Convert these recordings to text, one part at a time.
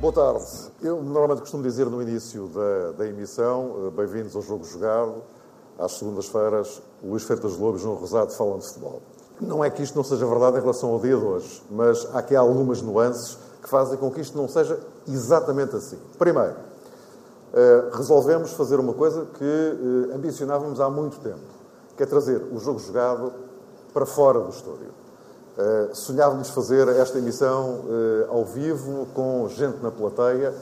Boa tarde. Eu normalmente costumo dizer no início da, da emissão, eh, bem-vindos ao Jogo Jogado. Às segundas-feiras, Luís Freitas de Lobo e João Rosado falam de futebol. Não é que isto não seja verdade em relação ao dia de hoje, mas há aqui algumas nuances que fazem com que isto não seja exatamente assim. Primeiro, eh, resolvemos fazer uma coisa que eh, ambicionávamos há muito tempo, que é trazer o jogo jogado para fora do estúdio. Uh, sonhávamos fazer esta emissão ao vivo, com gente na plateia,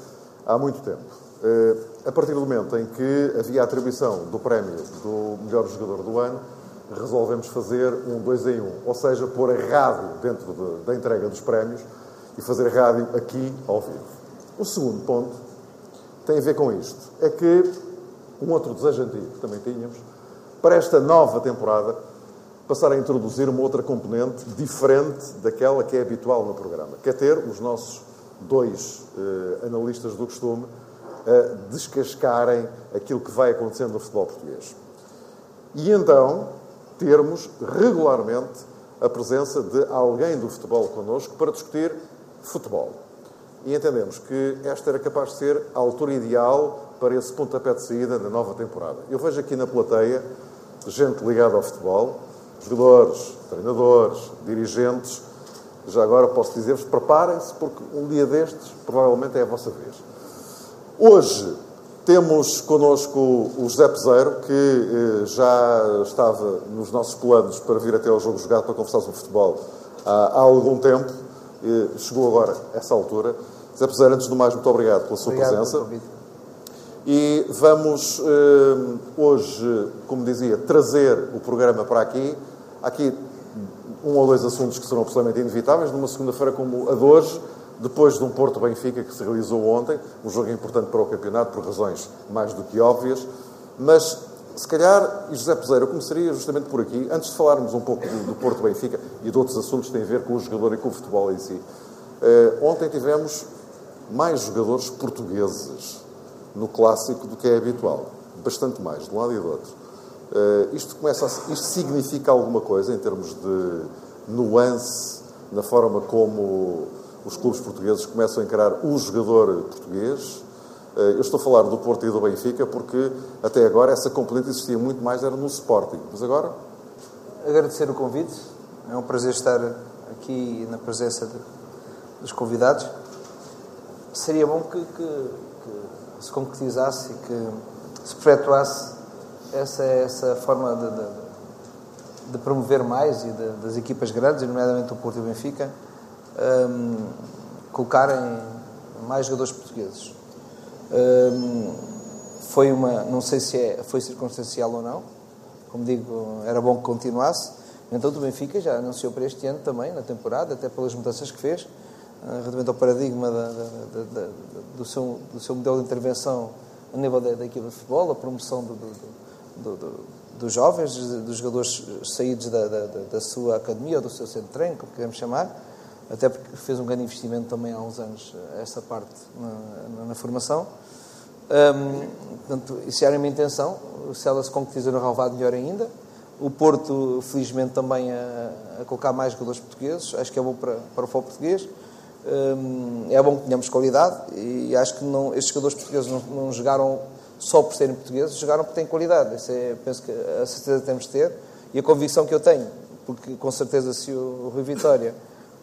há muito tempo. A partir do momento em que havia a atribuição do prémio do melhor jogador do ano, resolvemos fazer um dois em um, ou seja, pôr a rádio dentro de, da entrega dos prémios e fazer rádio aqui ao vivo. O segundo ponto tem a ver com isto. É que um outro desejo antigo que também tínhamos, para esta nova temporada, passar a introduzir uma outra componente diferente daquela que é habitual no programa, que é ter os nossos dois eh, analistas do costume a descascarem aquilo que vai acontecendo no futebol português. E então termos regularmente a presença de alguém do futebol connosco para discutir futebol. E entendemos que esta era capaz de ser a altura ideal para esse pontapé de saída da nova temporada. Eu vejo aqui na plateia gente ligada ao futebol, jogadores, treinadores, dirigentes. Já agora posso dizer-vos, preparem-se, porque um dia destes provavelmente é a vossa vez. Hoje temos connosco o José Peseiro, que eh, já estava nos nossos planos para vir até ao jogo jogado para conversar sobre futebol há, há algum tempo. Eh, chegou agora essa altura. José Peseiro, antes de mais, muito obrigado pela sua obrigado presença. E vamos eh, hoje, como dizia, trazer o programa para aqui. Há aqui um ou dois assuntos que serão absolutamente inevitáveis, numa segunda-feira como a de hoje, depois de um Porto-Benfica que se realizou ontem, um jogo importante para o campeonato, por razões mais do que óbvias. Mas, se calhar, e José Peseiro, eu começaria justamente por aqui, antes de falarmos um pouco do, do Porto-Benfica e de outros assuntos que têm a ver com o jogador e com o futebol em si. Eh, ontem tivemos mais jogadores portugueses no clássico do que é habitual. Bastante mais, de um lado e do outro. Uh, isto, começa a, isto significa alguma coisa em termos de nuance na forma como os clubes portugueses começam a encarar o jogador português. Uh, eu estou a falar do Porto e do Benfica porque até agora essa componente existia muito mais, era no Sporting. Mas agora? Agradecer o convite. É um prazer estar aqui na presença de, dos convidados. Seria bom que, que se concretizasse e que se perpetuasse essa, essa forma de, de, de promover mais e das equipas grandes, nomeadamente o Porto e o Benfica, um, colocarem mais jogadores portugueses. Um, foi uma, não sei se é, foi circunstancial ou não, como digo, era bom que continuasse. Então o Benfica já anunciou para este ano também, na temporada, até pelas mudanças que fez, relativamente ao paradigma da, da, da, do, seu, do seu modelo de intervenção a nível da, equipa de futebol, a promoção do, do, do, dos jovens, dos jogadores saídos da, sua academia ou do seu centro de treino, como queremos chamar, até porque fez um grande investimento também há uns anos essa parte na, na, na formação. Um, portanto, isso era a minha intenção. Se ela se concretiza no relevado, melhor ainda. O Porto, felizmente, também a, a, colocar mais jogadores portugueses. Acho que é bom para, para o futebol português. Hum, é bom que tenhamos qualidade e acho que não, estes jogadores portugueses não, não jogaram só por serem portugueses, jogaram porque têm qualidade. Isso é, penso que a certeza temos de ter e a convicção que eu tenho, porque com certeza se o Rui Vitória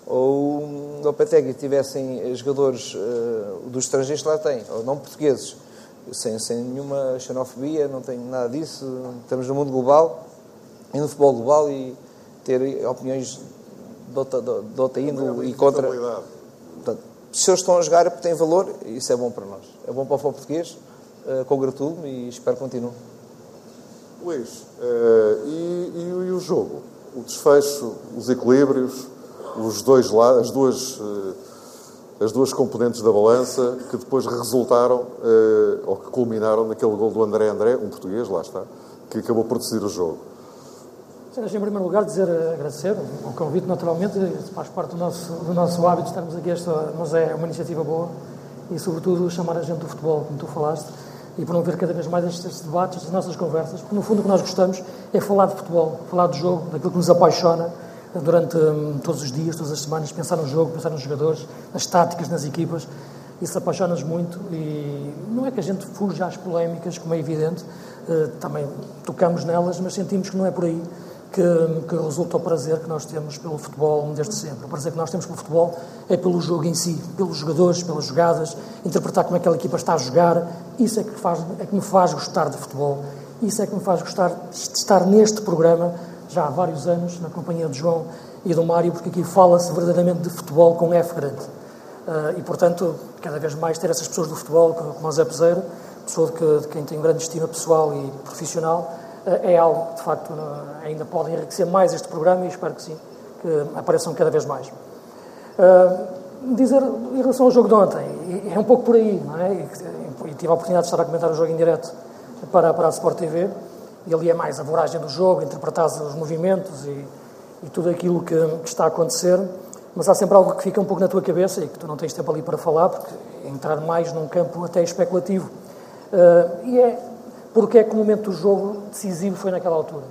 ou o Lopetegui tivessem jogadores uh, dos estrangeiros que lá têm, ou não portugueses, sem, sem nenhuma xenofobia, não tenho nada disso, estamos no mundo global e no futebol global e ter opiniões de outra, de outra índole e contra Portanto, se eles estão a jogar é porque têm valor, isso é bom para nós. É bom para o futebol português, uh, congratulo-me e espero que continue. Luís, uh, e, e, e, o jogo? O desfecho, os equilíbrios, os dois as duas, uh, as duas componentes da balança que depois resultaram, uh, ou que culminaram naquele gol do André André, um português, lá está, que acabou por decidir o jogo. Em primeiro lugar dizer, agradecer o convite, naturalmente, faz parte do nosso, do nosso hábito estarmos aqui, esta, mas é uma iniciativa boa e, sobretudo, chamar a gente do futebol, como tu falaste, e promover cada vez mais estes debates, estas nossas conversas, porque, no fundo, o que nós gostamos é falar de futebol, falar do jogo, daquilo que nos apaixona durante hum, todos os dias, todas as semanas, pensar no jogo, pensar nos jogadores, nas táticas, nas equipas. Isso apaixona-nos muito e não é que a gente fuja às polémicas, como é evidente, eh, também tocamos nelas, mas sentimos que não é por aí que, que, resulta o prazer que nós temos pelo futebol desde sempre. O prazer que nós temos pelo futebol é pelo jogo em si, pelos jogadores, pelas jogadas, interpretar como aquela equipa está a jogar. Isso é que, faz, é que me faz gostar de futebol. Isso é que me faz gostar de estar neste programa já há vários anos, na companhia de João e do Mário, porque aqui fala-se verdadeiramente de futebol com F grande. Uh, e, portanto, cada vez mais ter essas pessoas do futebol, como o Zé Peseiro, pessoa de, que, de quem tenho grande estima pessoal e profissional, uh, é algo que, de facto, uh, ainda pode enriquecer mais este programa e espero que sim, que apareçam cada vez mais. dizer, em relação ao jogo de ontem, é um pouco por aí, não é? E, e tive a oportunidade de estar a comentar o jogo em direto para, para a Sport TV, e ali é mais a voragem do jogo, interpretar os movimentos e, e tudo aquilo que, que, está a acontecer, mas há sempre algo que fica um pouco na tua cabeça e que tu não tens tempo ali para falar, porque é entrar mais num campo até especulativo. Uh, e é porque é que o momento do jogo decisivo foi naquela altura.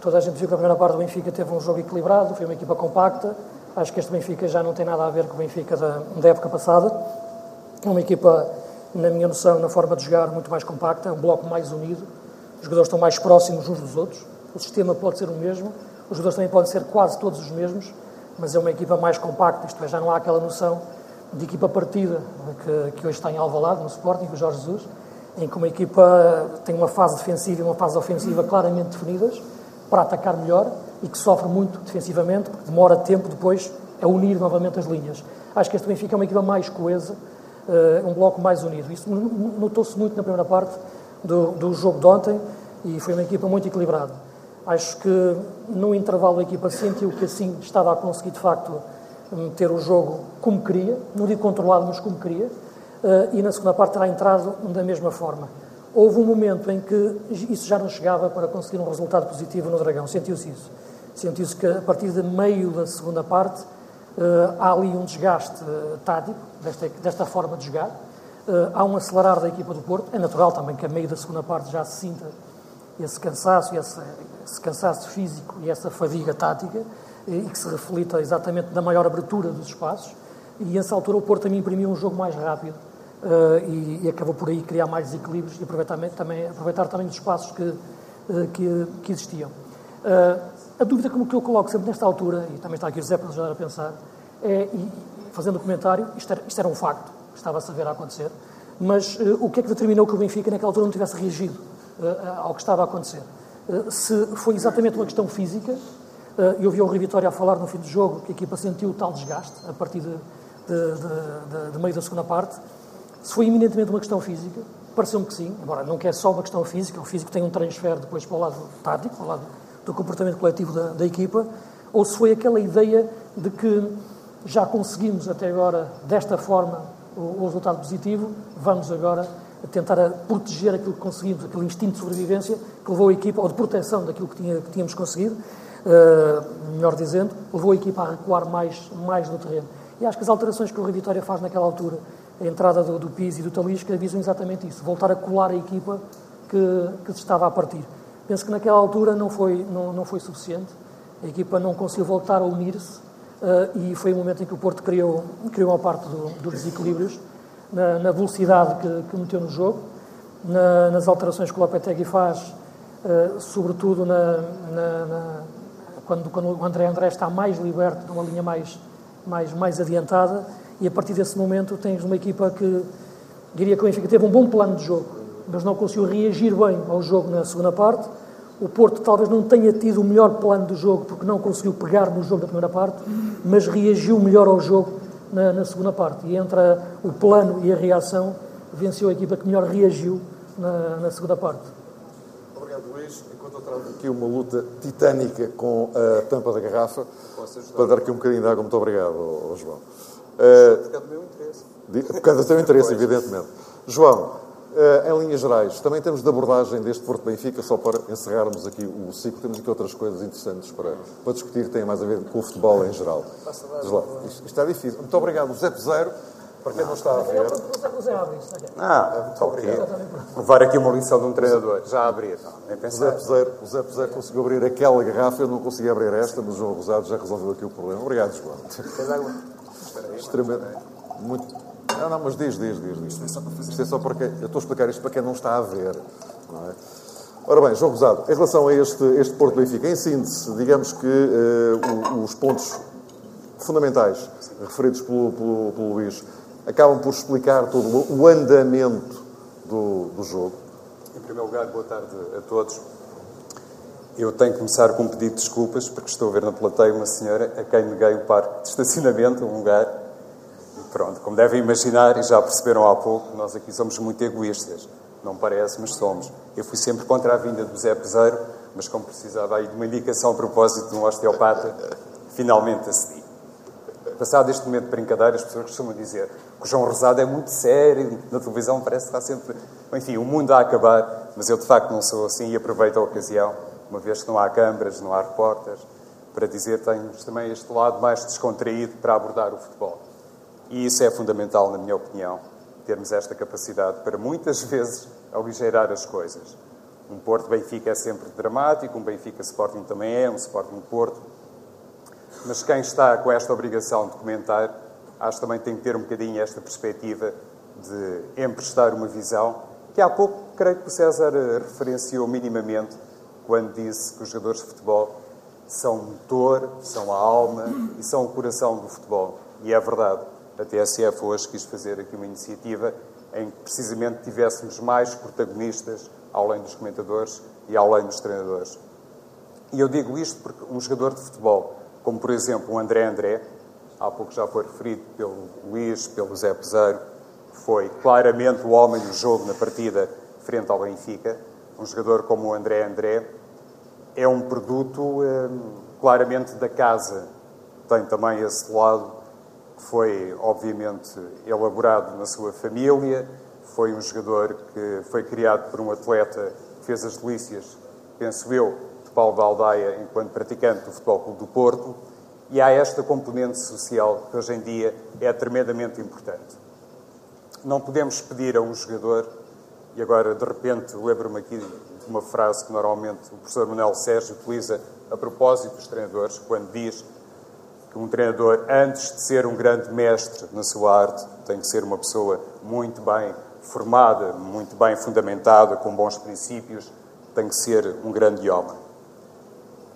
Toda a gente viu que a primeira parte do Benfica teve um jogo equilibrado, foi uma equipa compacta. Acho que este Benfica já não tem nada a ver com o Benfica da, da época passada. É uma equipa, na minha noção, na forma de jogar, muito mais compacta, um bloco mais unido os jogadores estão mais próximos uns dos outros, o sistema pode ser o mesmo, os jogadores também podem ser quase todos os mesmos, mas é uma equipa mais compacta, isto é, já não há aquela noção de equipa partida que, que hoje está em Alvalade, no Sporting, com o Jorge Jesus, em que uma equipa tem uma fase defensiva e uma fase ofensiva claramente definidas, para atacar melhor e que sofre muito defensivamente, porque demora tempo depois a unir novamente as linhas. Acho que este Benfica é uma equipa mais coesa, uh, um bloco mais unido. Isso notou-se muito na primeira parte, do, do jogo de ontem e foi uma equipa muito equilibrada. Acho que no intervalo a equipa sentiu que assim estava a conseguir de facto ter o jogo como queria, não digo controlado, mas como queria, eh, e na segunda parte terá entrado da mesma forma. Houve um momento em que isso já não chegava para conseguir um resultado positivo no Dragão, sentiu-se isso. Sentiu-se que a partir de meio da segunda parte eh, há ali um desgaste eh, tático desta, desta forma de jogar, há um acelerar da equipa do Porto. É natural também que a meio da segunda parte já se sinta esse cansaço, esse, esse cansaço físico e essa fadiga tática e, e que se reflita exatamente na maior abertura dos espaços. E nessa altura o Porto também imprimiu um jogo mais rápido uh, e, e, acabou por aí criar mais desequilíbrios e aproveitar também, aproveitar também os espaços que, que, que, existiam. a dúvida que eu coloco sempre nesta altura, e também está aqui o Zé para nos ajudar a pensar, é, e, fazendo o comentário, isto era, isto era um facto, estava-se a ver a acontecer, mas uh, o que é que determinou que o Benfica naquela altura não tivesse reagido uh, ao que estava a acontecer? Uh, se foi exatamente uma questão física, eu vi o Rui Vitória a falar no fim do jogo que a equipa sentiu tal desgaste a partir de, de, de, de meio da segunda parte, se foi eminentemente uma questão física, pareceu-me que sim, embora não é só uma questão física, o físico tem um transfer depois para o lado tático, para o lado do comportamento coletivo da, da equipa, ou se foi aquela ideia de que já conseguimos até agora, desta forma, o, resultado positivo, vamos agora tentar proteger aquilo que conseguimos, aquele instinto de sobrevivência que levou a equipa, ou de proteção daquilo que, tinha, que tínhamos conseguido, uh, melhor dizendo, levou a equipa a recuar mais, mais no terreno. E acho que as alterações que o Rio Vitória faz naquela altura, a entrada do, do e do Talisca, visam exatamente isso, voltar a colar a equipa que, que se estava a partir. Penso que naquela altura não foi, não, não foi suficiente, a equipa não conseguiu voltar a unir-se, e foi o momento em que o Porto criou, criou uma parte do, dos desequilíbrios, na, na velocidade que, que, meteu no jogo, na, nas alterações que o Lopetegui faz, uh, sobretudo na, quando, quando o André André está mais liberto, numa linha mais, mais, mais adiantada, e a partir desse momento tens uma equipa que, diria que o Benfica teve um bom plano de jogo, mas não conseguiu reagir bem ao jogo na segunda parte, o Porto talvez não tenha tido o melhor plano do jogo porque não conseguiu pegar no jogo da primeira parte, mas reagiu melhor ao jogo na, na segunda parte. E entre a, o plano e a reação, venceu a equipa que melhor reagiu na, na segunda parte. Obrigado, Luís. Enquanto eu trago aqui uma luta titânica com a tampa da garrafa, para dar aqui um bocadinho de água, muito obrigado, João. Uh, por causa do meu interesse. Por causa do teu interesse, evidentemente. João, em linhas gerais, também temos de abordagem deste Porto Benfica, só para encerrarmos aqui o ciclo, temos aqui outras coisas interessantes para, para discutir que têm mais a ver com o futebol em geral. Isto, isto está difícil. Muito obrigado, José Peseiro. Para quem não está a ver. Ah, muito obrigado. Levar aqui uma lição de um treinador. Já abrir. Nem pensar. O Zé Peseiro, o Zé Peseiro conseguiu abrir aquela garrafa, eu não consegui abrir esta, mas o João Rosado já resolveu aqui o problema. Obrigado, João. Extremamente. Muito. Não, não, mas diz, diz, diz. diz. Isto é só para fazer. Isto é só para quem. Eu estou a explicar isto para quem não está a ver. Não é? Ora bem, João Rosado, em relação a este, este Porto Benfica, em síntese, digamos que uh, os pontos fundamentais referidos pelo, pelo, pelo Luís acabam por explicar todo o andamento do, do jogo. Em primeiro lugar, boa tarde a todos. Eu tenho que começar com um pedido de desculpas, porque estou a ver na plateia uma senhora a quem neguei o parque de estacionamento, um lugar. Pronto, como devem imaginar e já perceberam há pouco, nós aqui somos muito egoístas. Não parece, mas somos. Eu fui sempre contra a vinda do Zé Peseiro, mas como precisava aí de uma indicação a propósito de um osteopata, finalmente acedi. Passado este momento de brincadeira, as pessoas costumam dizer que o João Rosado é muito sério, na televisão parece que está sempre... Enfim, o mundo a acabar, mas eu de facto não sou assim e aproveito a ocasião, uma vez que não há câmaras, não há repórteres, para dizer que temos também este lado mais descontraído para abordar o futebol. E isso é fundamental, na minha opinião, termos esta capacidade para muitas vezes aligeirar as coisas. Um Porto Benfica é sempre dramático, um Benfica Sporting também é, um Sporting Porto mas quem está com esta obrigação de comentar, acho que também tem que ter um bocadinho esta perspectiva de emprestar uma visão, que há pouco creio que o César referenciou minimamente quando disse que os jogadores de futebol são o motor, são a alma e são o coração do futebol. E é verdade. A TSF hoje quis fazer aqui uma iniciativa em que precisamente tivéssemos mais protagonistas, além dos comentadores e além dos treinadores. E eu digo isto porque um jogador de futebol como por exemplo o André André, há pouco já foi referido pelo Luís, pelo Zé Peseiro, foi claramente o homem do jogo na partida frente ao Benfica. Um jogador como o André André é um produto hum, claramente da casa. Tem também esse lado foi, obviamente, elaborado na sua família. Foi um jogador que foi criado por um atleta que fez as delícias, penso eu, Paulo da Aldeia enquanto praticante do Futebol Clube do Porto, e há esta componente social que hoje em dia é tremendamente importante. Não podemos pedir a um jogador, e agora de repente lembro-me aqui de uma frase que normalmente o professor Manuel Sérgio utiliza a propósito dos treinadores, quando diz que um treinador, antes de ser um grande mestre na sua arte, tem que ser uma pessoa muito bem formada, muito bem fundamentada, com bons princípios, tem que ser um grande homem.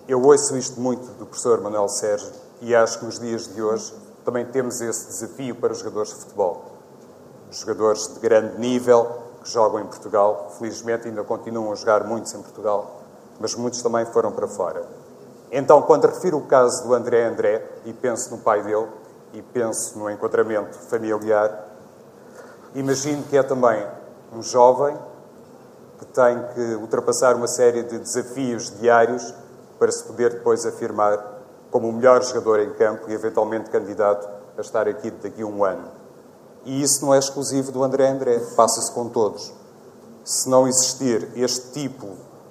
Eu ouço isto muito do professor Manuel Sérgio e acho que nos dias de hoje também temos esse desafio para os jogadores de futebol. Jogadores de grande nível que jogam em Portugal, felizmente ainda continuam a jogar muitos em Portugal, mas muitos também foram para fora. Então, quando refiro o caso do André André, e penso no pai dele, e penso no enquadramento familiar, imagino que é também um jovem que tem que ultrapassar uma série de desafios diários para se poder depois afirmar como o melhor jogador em campo e eventualmente candidato a estar aqui daqui a um ano. E isso não é exclusivo do André André, passa-se com todos. Se não existir este tipo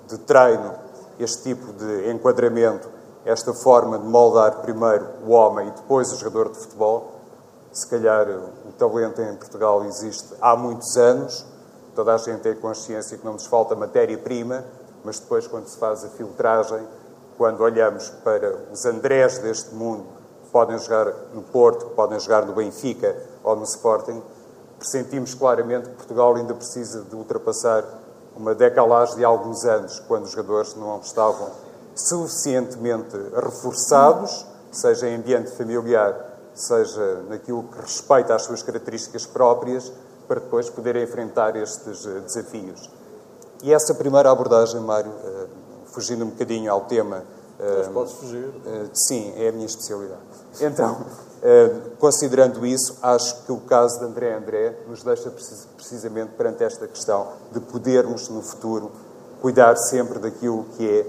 de treino, este tipo de enquadramento, esta forma de moldar primeiro o homem e depois o jogador de futebol, se calhar o talento em Portugal existe há muitos anos, toda a gente tem consciência que não nos falta matéria-prima, mas depois, quando se faz a filtragem, quando olhamos para os Andrés deste mundo, que podem jogar no Porto, que podem jogar no Benfica ou no Sporting, pressentimos claramente que Portugal ainda precisa de ultrapassar uma decalagem de alguns anos, quando os jogadores não estavam suficientemente reforçados, seja em ambiente familiar, seja naquilo que respeita às suas características próprias, para depois poderem enfrentar estes eh, desafios. E essa primeira abordagem, Mário, eh, fugindo um bocadinho ao tema. Mas uh, podes fugir. Sim, é a minha especialidade. Então, considerando isso, acho que o caso de André André nos deixa precis, precisamente perante esta questão de podermos, no futuro, cuidar sempre daquilo que é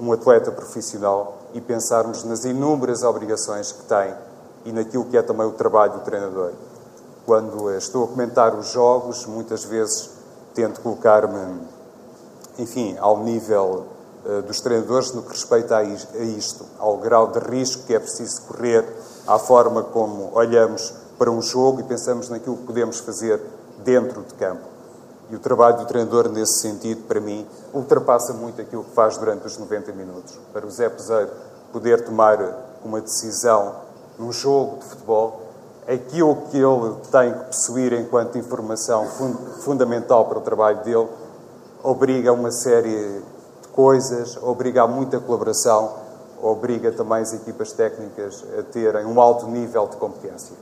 um atleta profissional e pensarmos nas inúmeras obrigações que tem e naquilo que é também o trabalho do treinador. Quando estou a comentar os jogos, muitas vezes tento colocar-me, enfim, ao nível uh, dos treinadores no que respeita a isto, ao grau de risco que é preciso correr, à forma como olhamos para um jogo e pensamos naquilo que podemos fazer dentro de campo. E o trabalho do treinador, nesse sentido, para mim, ultrapassa muito aquilo que faz durante os 90 minutos. Para o Zé Peseiro poder tomar uma decisão num jogo de futebol, aquilo que ele tem que possuir enquanto informação fundamental para o trabalho dele, obriga a uma série de coisas, obriga a muita colaboração, obriga também as equipas técnicas a terem um alto nível de competência.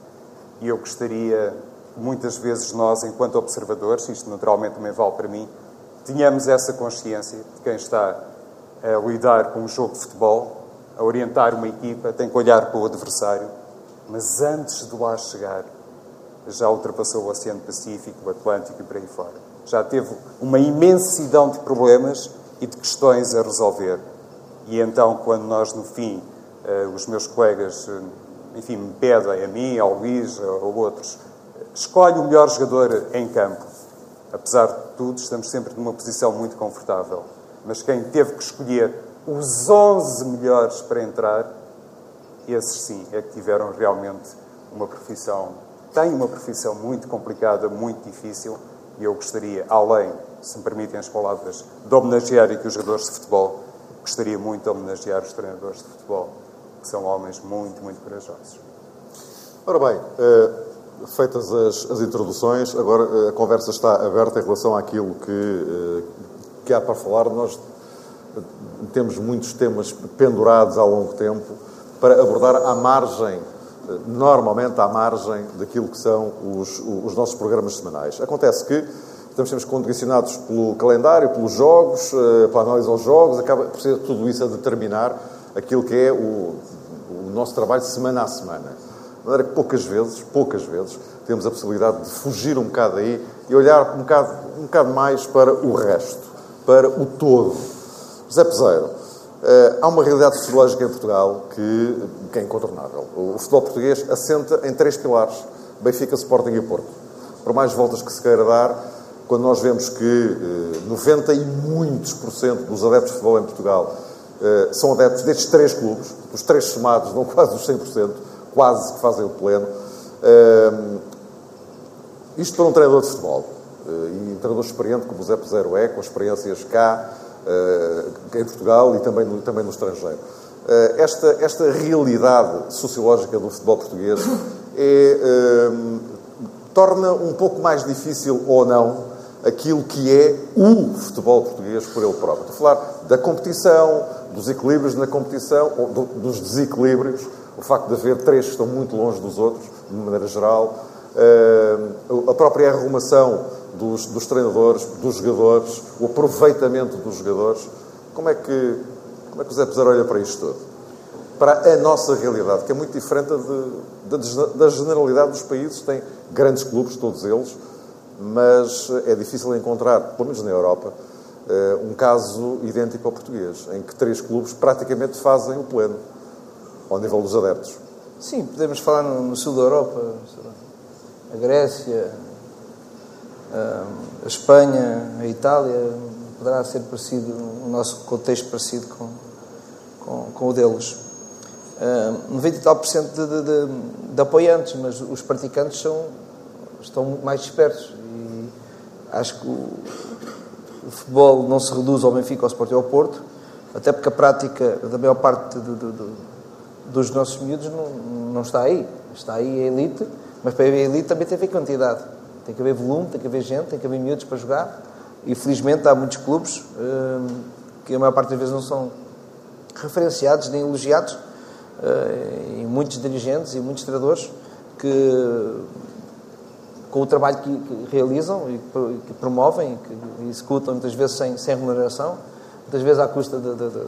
E eu gostaria muitas vezes nós, enquanto observadores, isto naturalmente também vale para mim, tenhamos essa consciência de quem está a lidar com um jogo de futebol, a orientar uma equipa, tem que olhar para o adversário, mas antes de lá chegar, já ultrapassou o Oceano Pacífico, o Atlântico e por aí fora. Já teve uma imensidão de problemas e de questões a resolver. E então, quando nós, no fim, eh, os meus colegas, eh, enfim, me pedem a mim, ao Luís, ou outros, escolhe o melhor jogador em campo. Apesar de tudo, estamos sempre numa posição muito confortável. Mas quem teve que escolher os 11 melhores para entrar, esses sim é que tiveram realmente uma profissão, têm uma profissão muito complicada, muito difícil, e eu gostaria, além, se me permitem as palavras, de homenagear aqui os jogadores de futebol, gostaria muito de homenagear os treinadores de futebol, que são homens muito, muito corajosos. Ora bem, uh feitas as, as, introduções, agora eh, a conversa está aberta em relação àquilo que, eh, que há para falar. Nós temos muitos temas pendurados há longo tempo para abordar à margem, eh, normalmente à margem daquilo que são os, os nossos programas semanais. Acontece que estamos sempre condicionados pelo calendário, pelos jogos, pela análise aos jogos, acaba por ser tudo isso a determinar aquilo que é o, o nosso trabalho semana a semana. De maneira que poucas vezes, poucas vezes, temos a possibilidade de fugir um bocado aí e olhar um bocado, um bocado mais para o resto, para o todo. José Peseiro, eh, há uma realidade sociológica em Portugal que, que é incontornável. O futebol português assenta em três pilares: Benfica, Sporting e Porto. Por mais voltas que se queira dar, quando nós vemos que 90 eh, e muitos por cento dos adeptos de futebol em Portugal eh, são adeptos destes três clubes, os três somados dão quase os 100%, quase que fazem o pleno. Uh, isto para um treinador de futebol, e um treinador experiente como o Zé Pezero é, com experiências cá, em Portugal e também no, também no estrangeiro. Eh, esta, esta realidade sociológica do futebol português é, torna um pouco mais difícil ou não aquilo que é o futebol português por ele próprio. Estou a falar da competição, dos equilíbrios na competição, ou do, dos desequilíbrios, o facto de haver três que estão muito longe dos outros, de maneira geral, eh, a própria arrumação dos, dos treinadores, dos jogadores, o aproveitamento dos jogadores. Como é que, como é que o Zé Pesar olha para isto tudo? Para a nossa realidade, que é muito diferente de, de, da generalidade dos países, tem grandes clubes, todos eles, mas é difícil encontrar, pelo menos na Europa, eh, um caso idêntico ao português, em que três clubes praticamente fazem o pleno ao nível dos adeptos. Sim, podemos falar no, sul da Europa, a Grécia, a Espanha, a Itália, poderá ser parecido, o nosso contexto parecido com, com, com o deles. Uh, 90 e tal por cento de, de, de, apoiantes, mas os praticantes são, estão mais dispersos. E acho que o, o futebol não se reduz ao Benfica, ao Sporting ao Porto, até porque a prática da maior parte dos nossos miúdos não, não está aí. Está aí a elite, mas para a elite também tem que haver quantidade. Tem que haver volume, tem que haver gente, tem que haver miúdos para jogar. E felizmente há muitos clubes hum, que a maior parte das vezes não são referenciados nem elogiados, uh, e muitos dirigentes e muitos treinadores que, com o trabalho que, que realizam e que promovem e que executam muitas vezes sem, sem remuneração, muitas vezes à custa de, de, de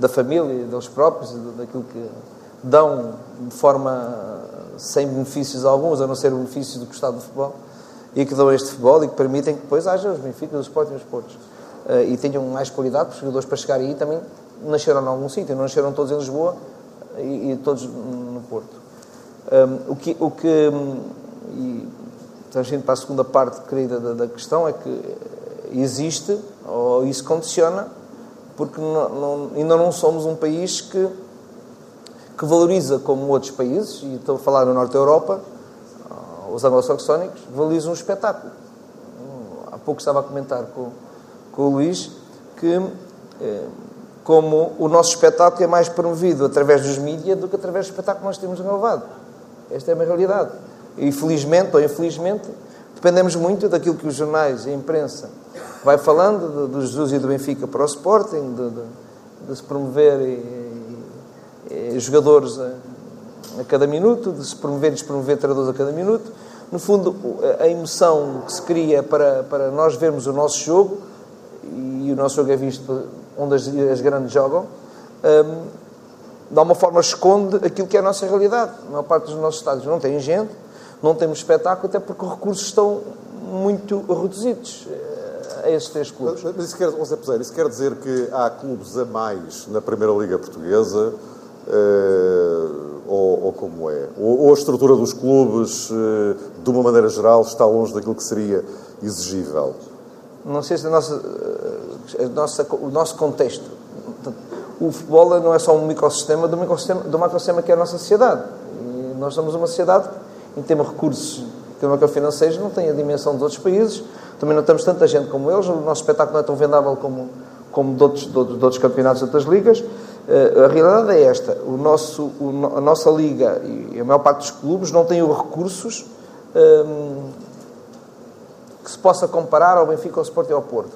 da família, deles próprios, daquilo que dão de forma sem benefícios alguns, a não ser benefícios do Estado do futebol, e que dão este futebol e que permitem que depois haja os Benfica, os Sporting e os Portos. Uh, e tenham mais qualidade, os jogadores para chegar aí também nasceram em algum sítio, não nasceram todos em Lisboa e, e todos no Porto. Um, o que, o que e, estamos indo para a segunda parte querida da, da questão, é que existe, ou isso condiciona, porque não, não, ainda não somos um país que, que valoriza como outros países, e estou a falar no Norte da Europa, os anglo-saxónicos, valorizam um espetáculo. Há pouco estava a comentar com, com o Luís que, eh, como o nosso espetáculo é mais promovido através dos mídias do que através do espetáculo que nós temos gravado. Esta é uma realidade. E felizmente ou infelizmente, dependemos muito daquilo que os jornais e a imprensa vai falando, do Jesus e do Benfica para o Sporting, de, de, de se promover e, e, jogadores a, a, cada minuto, de se promover e despromover treinadores a cada minuto. No fundo, a emoção que se cria para, para nós vermos o nosso jogo, e o nosso jogo é visto onde as, as grandes jogam, um, de alguma forma esconde aquilo que é a nossa realidade. A maior parte dos nossos estádios não tem gente, não temos espetáculo, até porque os recursos estão muito reduzidos eh, a esses três clubes. Mas isso quer, isso quer dizer que há clubes a mais na Primeira Liga Portuguesa, uh, ou, ou, como é? Ou, ou, a estrutura dos clubes, uh, de uma maneira geral, está longe daquilo que seria exigível? Não sei se a nossa, a nossa, o nosso contexto. O futebol não é só um microsistema do, microsistema do macrosistema que é a nossa sociedade. E nós somos uma sociedade em termos de recursos financeiros, não tem a dimensão dos outros países, também não temos tanta gente como eles, o nosso espetáculo não é tão vendável como, como de, outros, de, de outros campeonatos de outras ligas. Uh, a realidade é esta: o nosso, o, a nossa liga e a maior parte dos clubes não têm os recursos um, ehm, que se possa comparar ao Benfica, ao Sport e ao Porto.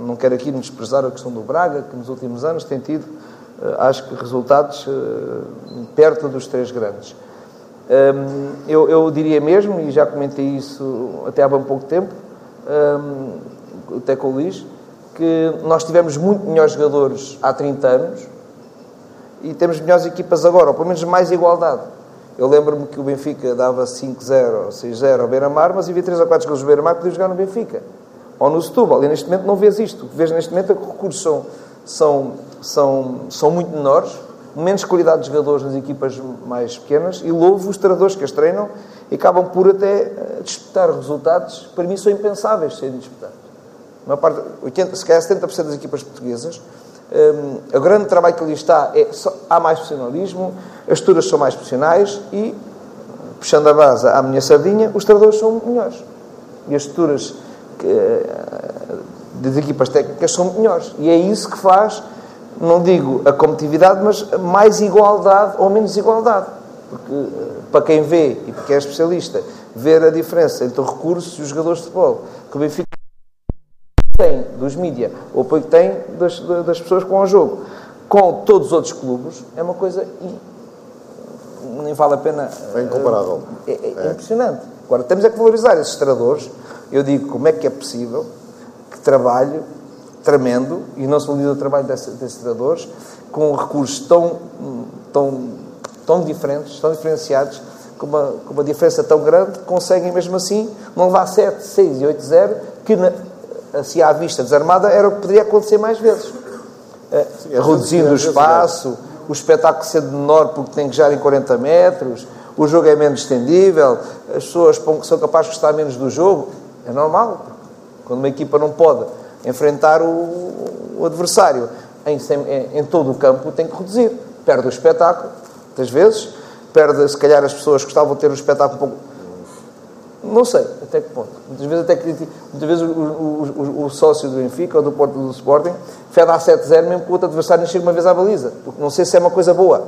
Não quero aqui desprezar a questão do Braga, que nos últimos anos tem tido, uh, acho que, resultados uh, perto dos três grandes. Um, eu, eu, diria mesmo, e já comentei isso até há bem pouco tempo, um, até com o Luís, que nós tivemos muito melhores jogadores há 30 anos e temos melhores equipas agora, ou pelo menos mais igualdade. Eu lembro-me que o Benfica dava 5-0 ou 6-0 ao Beira-Mar, mas havia 3 ou 4 jogadores do Beira-Mar que podiam jogar no Benfica. Ou no Setúbal. E neste momento não vês isto. O que vês neste momento é que os recursos são, são, são, são muito menores menos qualidade de jogadores nas equipas mais pequenas e louvo os treinadores que as treinam e acabam por até eh, disputar resultados para mim são impensáveis serem disputados. Uma parte, 80, se calhar 70% das equipas portuguesas, um, o grande trabalho que ali está é só, há mais profissionalismo, as estruturas são mais profissionais e, puxando a base à minha sardinha, os treinadores são melhores. E as que, eh, das equipas técnicas são melhores. E é isso que faz não digo a competitividade, mas mais igualdade ou menos igualdade. Porque, eh, para quem vê e porque é especialista, ver a diferença entre os recursos e os jogadores de futebol, que o Benfica tem dos mídias, o apoio que tem das, das pessoas que vão ao jogo, com todos os outros clubes, é uma coisa. Nem vale a pena. É incomparável. É, é, é impressionante. Agora, temos é que valorizar esses treinadores. Eu digo, como é que é possível que trabalhe tremendo e não se valida o trabalho desses, desses treinadores com recursos tão, tão, tão diferentes, tão diferenciados, com uma, com uma diferença tão grande, conseguem mesmo assim não levar 7, 6 e 8-0, que na, assim à vista desarmada era o que poderia acontecer mais vezes. Eh, Sim, reduzindo o espaço, o espetáculo sendo menor porque tem que jogar em 40 metros, o jogo é menos estendível, as pessoas são capazes de gostar menos do jogo. É normal. Quando uma equipa não pode enfrentar o, o adversário em, em, em, todo o campo, tem que reduzir. Perde o espetáculo, muitas vezes, perde, se calhar, as pessoas que gostavam de ter um espetáculo pouco. Não sei até que ponto. Muitas vezes, até muitas vezes o, o, o, o sócio do Benfica ou do Porto do Sporting fede a 7-0 mesmo que o outro adversário não chegue uma vez à baliza. Não sei se é uma coisa boa.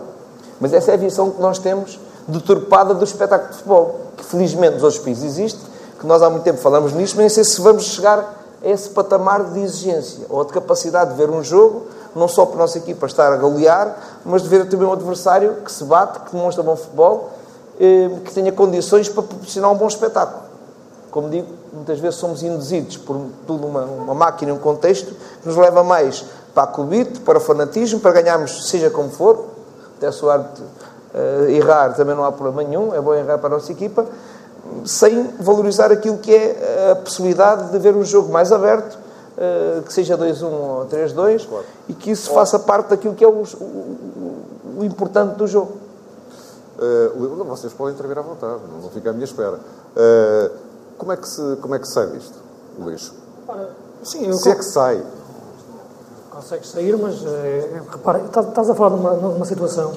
Mas essa é a visão que nós temos deturpada do espetáculo de futebol. Que felizmente nos outros países existe, que nós há muito tempo falamos nisto, mas nem sei se vamos chegar esse patamar de exigência ou de capacidade de ver um jogo, não só para a nossa equipa estar a golear, mas de ver também um adversário que se bate, que demonstra bom futebol, eh, que tenha condições para proporcionar um bom espetáculo. Como digo, muitas vezes somos induzidos por toda uma, uma máquina, um contexto que nos leva mais para a clubite, para o fanatismo, para ganharmos, seja como for, até soar uh, errar também não há problema nenhum, é bom errar para a nossa equipa, sem valorizar aquilo que é a possibilidade de ver um jogo mais aberto, eh, que seja 2-1 ou 3-2, claro. e que isso faça parte daquilo que é o, o, o importante do jogo. Uh, vocês podem intervir à vontade, não fica à minha espera. Uh, como é que se, como é que sai disto, Luís? Sim, eu Se é que sai. consegues sair, mas eh, repara, estás, estás a falar de uma, numa situação,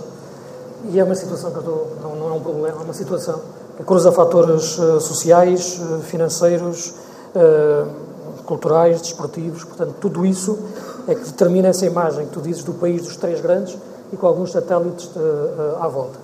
e é uma situação que eu estou, não, não é um problema, é uma situação cruza fatores eh, sociais, eh, financeiros, eh, culturais, desportivos, portanto, tudo isso é que determina essa imagem que tu dizes do país dos três grandes e com alguns satélites à volta.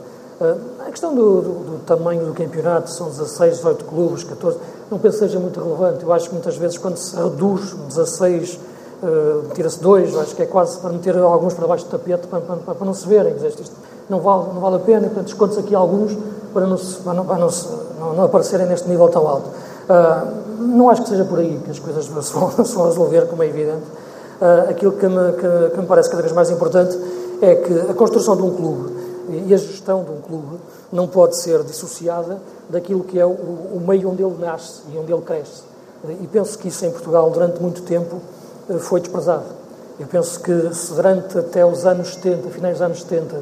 A questão do, do- do tamanho do campeonato, são 16, 18 clubes, 14, não penso que seja muito relevante. Eu acho que muitas vezes, quando se reduz 16, eh, tira-se dois, acho que é quase para meter alguns para baixo do tapete para, para- para não se verem. Isto não vale, não vale a pena, portanto, desconto aqui alguns para não, se- para não, para não, se- não- não aparecerem neste nível tão alto. Ah, não acho que seja por aí que as coisas se vão, se vão resolver, como é evidente. Ah, aquilo que me, que- que me parece cada vez mais importante é que a construção de um clube e a gestão de um clube não pode ser dissociada daquilo que é o, o meio onde ele nasce e onde ele cresce. E penso que isso em Portugal, durante muito tempo, eh, foi desprezado. Eu penso que se durante até os anos 70, finais dos anos 70,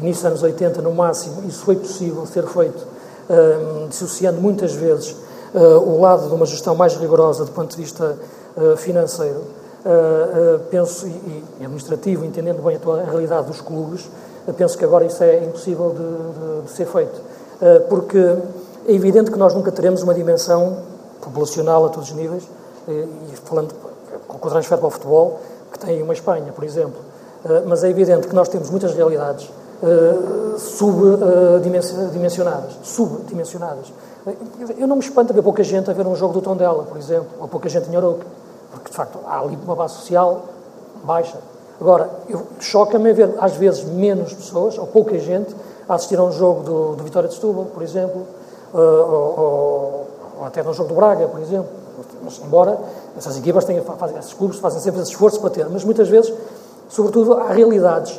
início dos anos 80, no máximo, isso foi possível ser feito, eh, dissociando muitas vezes eh, o lado de uma gestão mais rigorosa do ponto de vista eh, financeiro, eh, penso, e, e administrativo, entendendo bem a, a realidade dos clubes, penso que agora isso é impossível de, de- de ser feito. Porque é evidente que nós nunca teremos uma dimensão populacional a todos os níveis, e falando com o transfer para o futebol, que tem uma Espanha, por exemplo. Mas é evidente que nós temos muitas realidades eh, subdimensionadas, subdimensionadas. Eu não me espanto ver pouca gente a ver um jogo do Tondela, por exemplo, ou pouca gente em Arouca, porque de facto há ali uma base social baixa. Agora, choca-me ver às vezes menos pessoas, ou pouca gente, a assistir a um jogo do, do Vitória de Setúbal, por exemplo, eh, ou, ou- ou até num jogo do Braga, por exemplo. Mas, embora essas equipas tenham, fazem, esses clubes fazem sempre esse esforço para ter, mas muitas vezes, sobretudo, há realidades,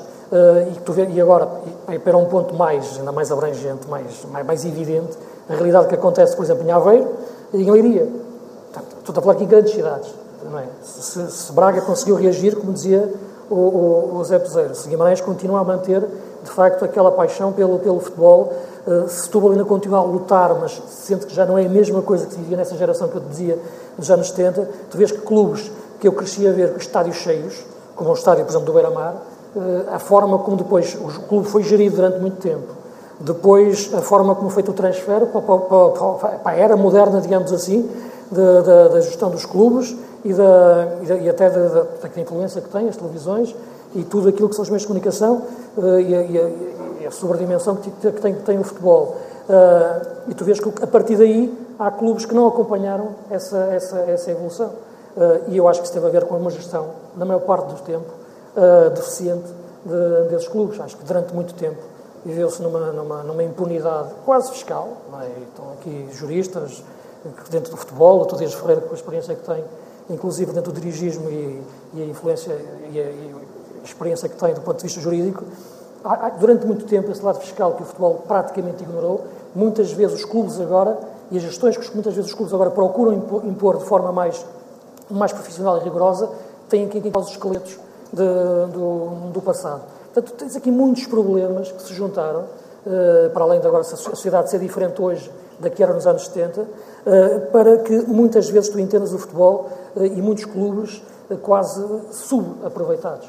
e, que tu vê, e agora, e, para um ponto mais, ainda mais abrangente, mais, mais, mais evidente, a realidade que acontece, por exemplo, em Aveiro e em Leiria. Estou a falar aqui em grandes cidades. Não é? se, se Braga conseguiu reagir, como dizia o, o, o Zé Peseiro, se Guimarães continua a manter, de facto, aquela paixão pelo, pelo futebol, uh, se Setúbal ainda continua a lutar, mas sente que já não é a mesma coisa que se vivia nessa geração que eu te dizia dos anos 70, tu vês que clubes que eu cresci a ver estádios cheios, como o estádio, por exemplo, do Beira-Mar, a forma como depois o clube foi gerido durante muito tempo, depois a forma como foi feito o transfer para, para, para, a era moderna, digamos assim, da, da, da gestão dos clubes e, da, e, da, e até da, influência que têm as televisões e tudo aquilo que são os meios de comunicação uh, e, a, e, a, e a sobredimensão que, que, tem, que tem o futebol. Uh, e tu vês que a partir daí há clubes que não acompanharam essa, essa, essa evolução. E eu acho que isso teve a ver com uma gestão, na maior parte do tempo, deficiente de, desses clubes. Acho que durante muito tempo viveu-se numa, numa, numa, impunidade quase fiscal. É? Estão aqui juristas dentro do futebol, o Dias Ferreira, com a experiência que tem, inclusive dentro do dirigismo e, e a influência e a, e a, experiência que tem do ponto de vista jurídico. Há, há, durante muito tempo, esse lado fiscal que o futebol praticamente ignorou, muitas vezes os clubes agora, e as gestões que muitas vezes os clubes agora procuram impor, de forma mais, mais profissional e rigorosa, têm aqui causa os esqueletos de, do, do passado. Portanto, tens aqui muitos problemas que se juntaram, uh, para além de agora a sociedade ser diferente hoje da que era nos anos 70, uh, para que muitas vezes tu entendas o futebol uh, e muitos clubes quase subaproveitados.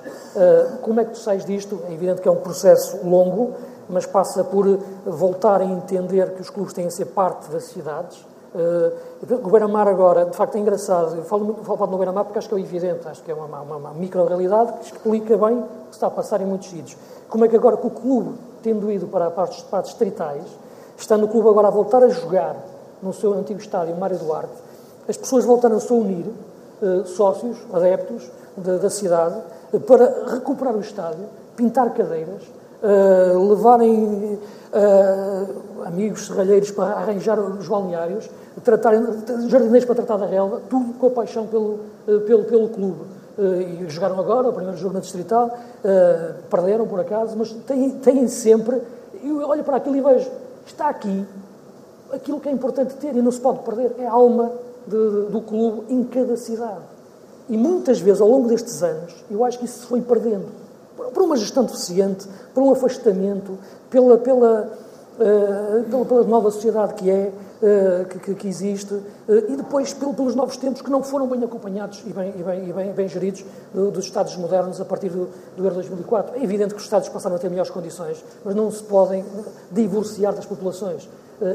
como é que tu sais disto? É evidente que é um processo longo, mas passa por voltar a entender que os clubes têm a ser parte das cidades. O Beira-Mar agora, de facto, é engraçado. Eu falo, falo no Beira-Mar porque acho que é evidente, acho que é uma, uma, uma micro-realidade que explica bem o que está a passar em muitos sítios. Como é que agora, com o clube tendo ido para, para, as, para distritais, estando o clube agora a voltar a jogar no seu antigo estádio, Mário Duarte, as pessoas voltaram-se a unir, uh, sócios, adeptos de, da cidade, uh, para recuperar o estádio, pintar cadeiras, uh, levarem amigos serralheiros para arranjar os balneários, tratarem, jardineiros para tratar da relva, tudo com a paixão pelo, pelo, pelo clube. Uh, e jogaram agora o primeiro jogo na Distrital, uh, perderam por acaso, mas têm, têm sempre. Eu olho para aquilo e vejo, está aqui aquilo que é importante ter e não se pode perder, é a alma de, do clube em cada cidade. E muitas vezes, ao longo destes anos, eu acho que isso se foi perdendo. Por, uma gestão deficiente, por um afastamento, pela, pela, pela, pela, nova sociedade que é, que, que, existe, e depois pelo, pelos novos tempos que não foram bem acompanhados e bem, e bem, e bem, bem geridos dos Estados modernos a partir do, do Euro 2004. É evidente que os Estados passaram a ter melhores condições, mas não se podem divorciar das populações.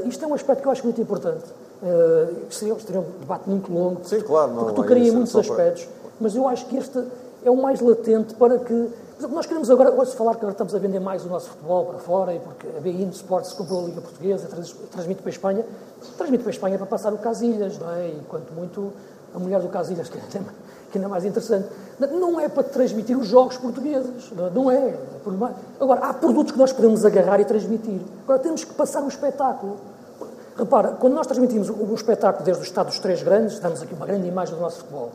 isto é um aspecto que eu acho muito importante. Uh, seria, seria um debate muito longo, Sim, claro, não, porque tocaria muitos aspectos, mas eu acho que este é o mais latente para que. Nós queremos agora, hoje falar que agora estamos a vender mais o nosso futebol para fora, e porque a BIN Sports comprou a Liga Portuguesa, transmite para a Espanha, transmite para a Espanha para passar o Casilhas, não é? E quanto muito a mulher do Casilhas, que ainda, ainda é mais interessante. Não é para transmitir os jogos portugueses, não é. Agora, há produtos que nós podemos agarrar e transmitir. Agora temos que passar um espetáculo. Repara, quando nós transmitimos um espetáculo desde o estado dos três grandes, damos aqui uma grande imagem do nosso futebol.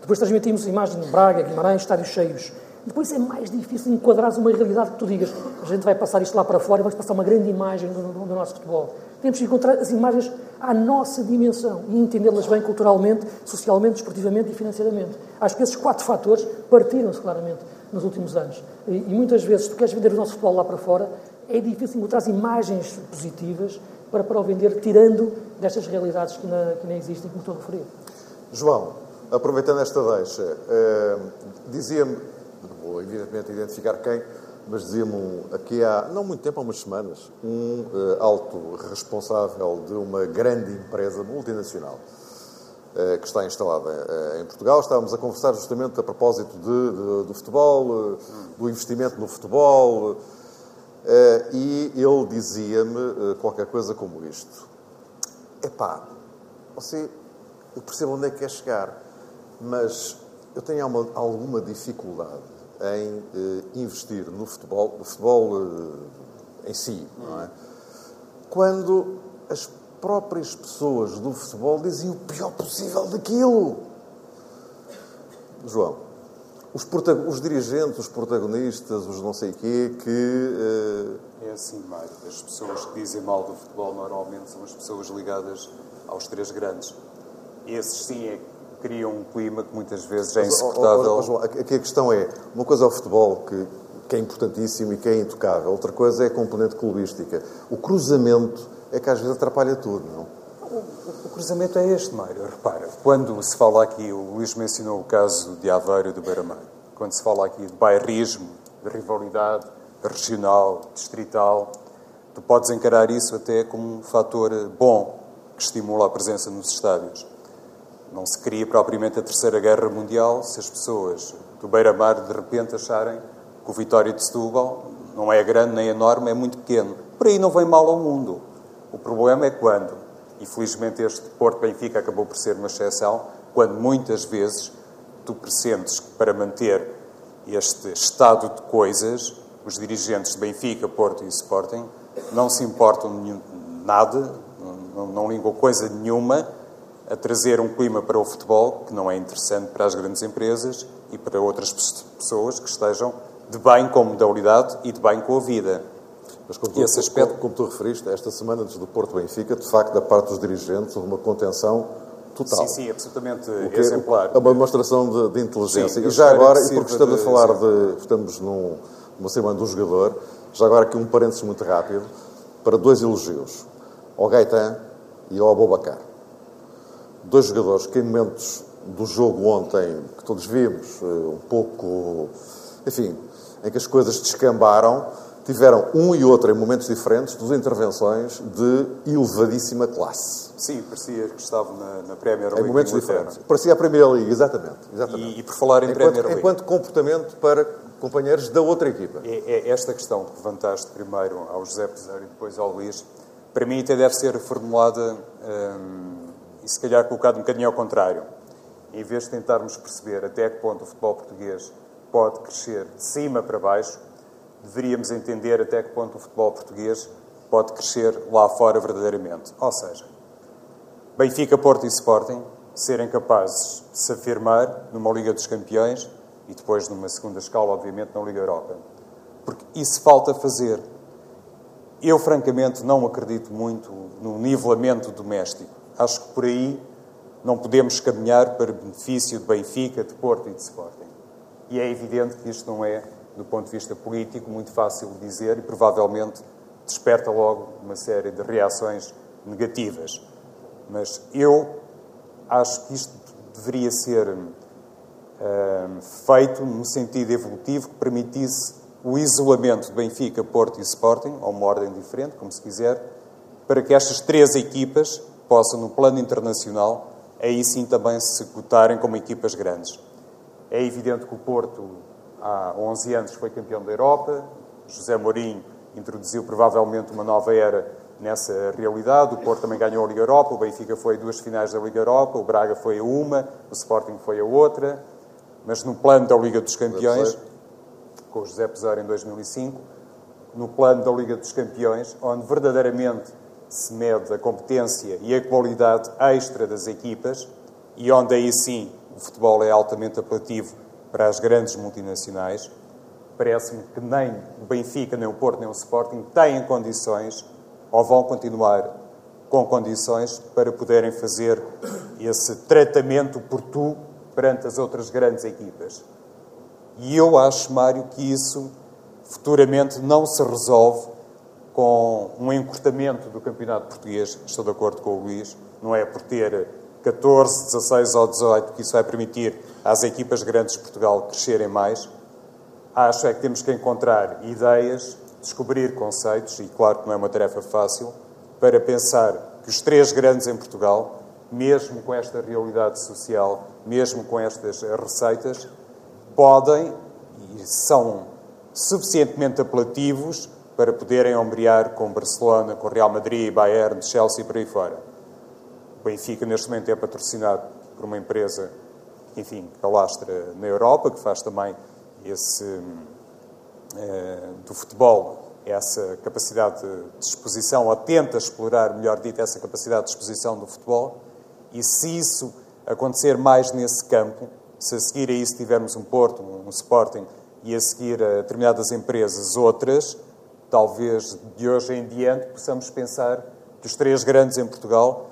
Depois transmitimos imagem de Braga, Guimarães, estádios cheios. Depois é mais difícil enquadrar uma realidade que tu digas, a gente vai passar isto lá para fora e vai passar uma grande imagem do, do, do nosso futebol. Temos que encontrar as imagens à nossa dimensão e entendê-las bem culturalmente, socialmente, desportivamente e financeiramente. Acho que esses quatro fatores partiram-se claramente nos últimos anos. E, e, muitas vezes, se tu queres vender o nosso futebol lá para fora, é difícil encontrar imagens positivas para, para o vender, tirando destas realidades que, na, que nem existem, como estou a referir. João, aproveitando esta deixa, uh, dizia-me, não vou evidentemente identificar quem, mas dizia-me aqui há, não muito tempo, há umas semanas, um uh, alto responsável de uma grande empresa multinacional uh, que está instalada em Portugal. Estávamos a conversar justamente a propósito de, de, do futebol, do investimento no futebol, Uh, e ele dizia-me uh, qualquer coisa como isto: Epá, você, eu percebo onde é que quer chegar, mas eu tenho uma, alguma dificuldade em uh, investir no futebol, no futebol em si, não é? Quando as próprias pessoas do futebol dizem o pior possível daquilo. João os, os, dirigentes, os protagonistas, os não sei quê, que. Uh... É assim, Mário. As pessoas que dizem mal do futebol normalmente são as pessoas ligadas aos três grandes. Esses sim é criam um clima que muitas vezes é insuportável. Mas, mas, aqui a questão é: uma coisa é o futebol, que, que é importantíssimo e que é intocável, outra coisa é a componente clubística. O cruzamento é que às vezes atrapalha tudo, não? O, o cruzamento é este, Mário. Repara, quando se fala aqui, o Luís mencionou o caso de Aveiro e do Beira-Mar, quando se fala aqui de bairrismo, de rivalidade regional, distrital, tu podes encarar isso até como um fator bom que estimula a presença nos estádios. Não se cria propriamente a Terceira Guerra Mundial se as pessoas do Beira-Mar de repente acharem que o Vitória de Setúbal não é grande nem enorme, é muito pequeno. Por aí não vem mal ao mundo. O problema é quando e felizmente este Porto Benfica acabou por ser uma exceção, quando muitas vezes tu pressentes que para manter este estado de coisas, os dirigentes de Benfica, Porto e Sporting não se importam nada, não, não ligam coisa nenhuma a trazer um clima para o futebol que não é interessante para as grandes empresas e para outras pessoas que estejam de bem com a modalidade e de bem com a vida. Mas como tu, Esse aspecto... como, tu referiste, esta semana antes do Porto Benfica, de facto, da parte dos dirigentes, houve uma contenção total. Sim, sim, absolutamente é, exemplar. É uma demonstração de, de inteligência. Sim, e já agora, e porque estamos de, a falar de. Estamos num, numa semana do jogador, já agora aqui um parênteses muito rápido, para dois elogios: ao Gaetan e ao Abobacar. Dois jogadores que, em momentos do jogo ontem, que todos vimos, eh, um pouco. Enfim, em que as coisas descambaram tiveram um e outro em momentos diferentes duas intervenções de elevadíssima classe. Sim, parecia que estavam na, na Premier League. Em momentos diferentes. Parecia a Premier League, exatamente. exatamente. E, e por falar em enquanto, Premier League. Enquanto comportamento para companheiros da outra equipa. É, é esta questão que levantaste primeiro ao José Peseiro e depois ao Luís, para mim até deve ser formulada hum, se calhar colocada um bocadinho ao contrário. Em vez de tentarmos perceber até que ponto o futebol português pode crescer de cima para baixo, deveríamos entender até que ponto o futebol português pode crescer lá fora verdadeiramente. Ou seja, Benfica, Porto e Sporting serem capazes de se afirmar numa Liga dos Campeões e depois numa segunda escala, obviamente, na Liga Europa. Porque isso falta fazer. Eu, francamente, não acredito muito no nivelamento doméstico. Acho que por aí não podemos caminhar para benefício de Benfica, de Porto e de Sporting. E é evidente que isto não é do ponto de vista político, muito fácil de dizer e provavelmente desperta logo uma série de reações negativas. Mas eu acho que isto deveria ser uh, feito num sentido evolutivo que permitisse o isolamento de Benfica, Porto e Sporting, ou uma ordem diferente, como se quiser, para que estas três equipas possam, no plano internacional, aí sim também se cotarem como equipas grandes. É evidente que o Porto, há 11 anos, foi campeão da Europa, José Mourinho introduziu provavelmente uma nova era nessa realidade. O Porto também ganhou a Liga Europa, o Benfica foi a duas finais da Liga Europa, o Braga foi a uma, o Sporting foi a outra. Mas no plano da Liga dos Campeões, com o José Pesar em 2005, no plano da Liga dos Campeões, onde verdadeiramente se mede a competência e a qualidade extra das equipas e onde aí sim o futebol é altamente apelativo para as grandes multinacionais, parece-me que nem o Benfica, nem o Porto, nem o Sporting têm condições ou vão continuar com condições para poderem fazer esse tratamento por tu perante as outras grandes equipas. E eu acho, Mário, que isso futuramente não se resolve com um encurtamento do campeonato português. Estou de acordo com o Luís. Não é por ter 14, 16 ou 18 que isso vai permitir às equipas grandes de Portugal crescerem mais. Acho é que temos que encontrar ideias, descobrir conceitos, e claro que não é uma tarefa fácil, para pensar que os três grandes em Portugal, mesmo com esta realidade social, mesmo com estas receitas, podem e são suficientemente apelativos para poderem ombrear com Barcelona, com Real Madrid, Bayern, Chelsea e por aí fora. O Benfica, neste momento, é patrocinado por uma empresa, enfim, que alastra na Europa, que faz também esse, eh, do futebol, essa capacidade de exposição, ou tenta explorar, melhor dito, essa capacidade de exposição do futebol, e se isso acontecer mais nesse campo, se a seguir a isso tivermos um Porto, um Sporting, e a seguir a determinadas empresas outras, talvez de hoje em diante possamos pensar que os três grandes em Portugal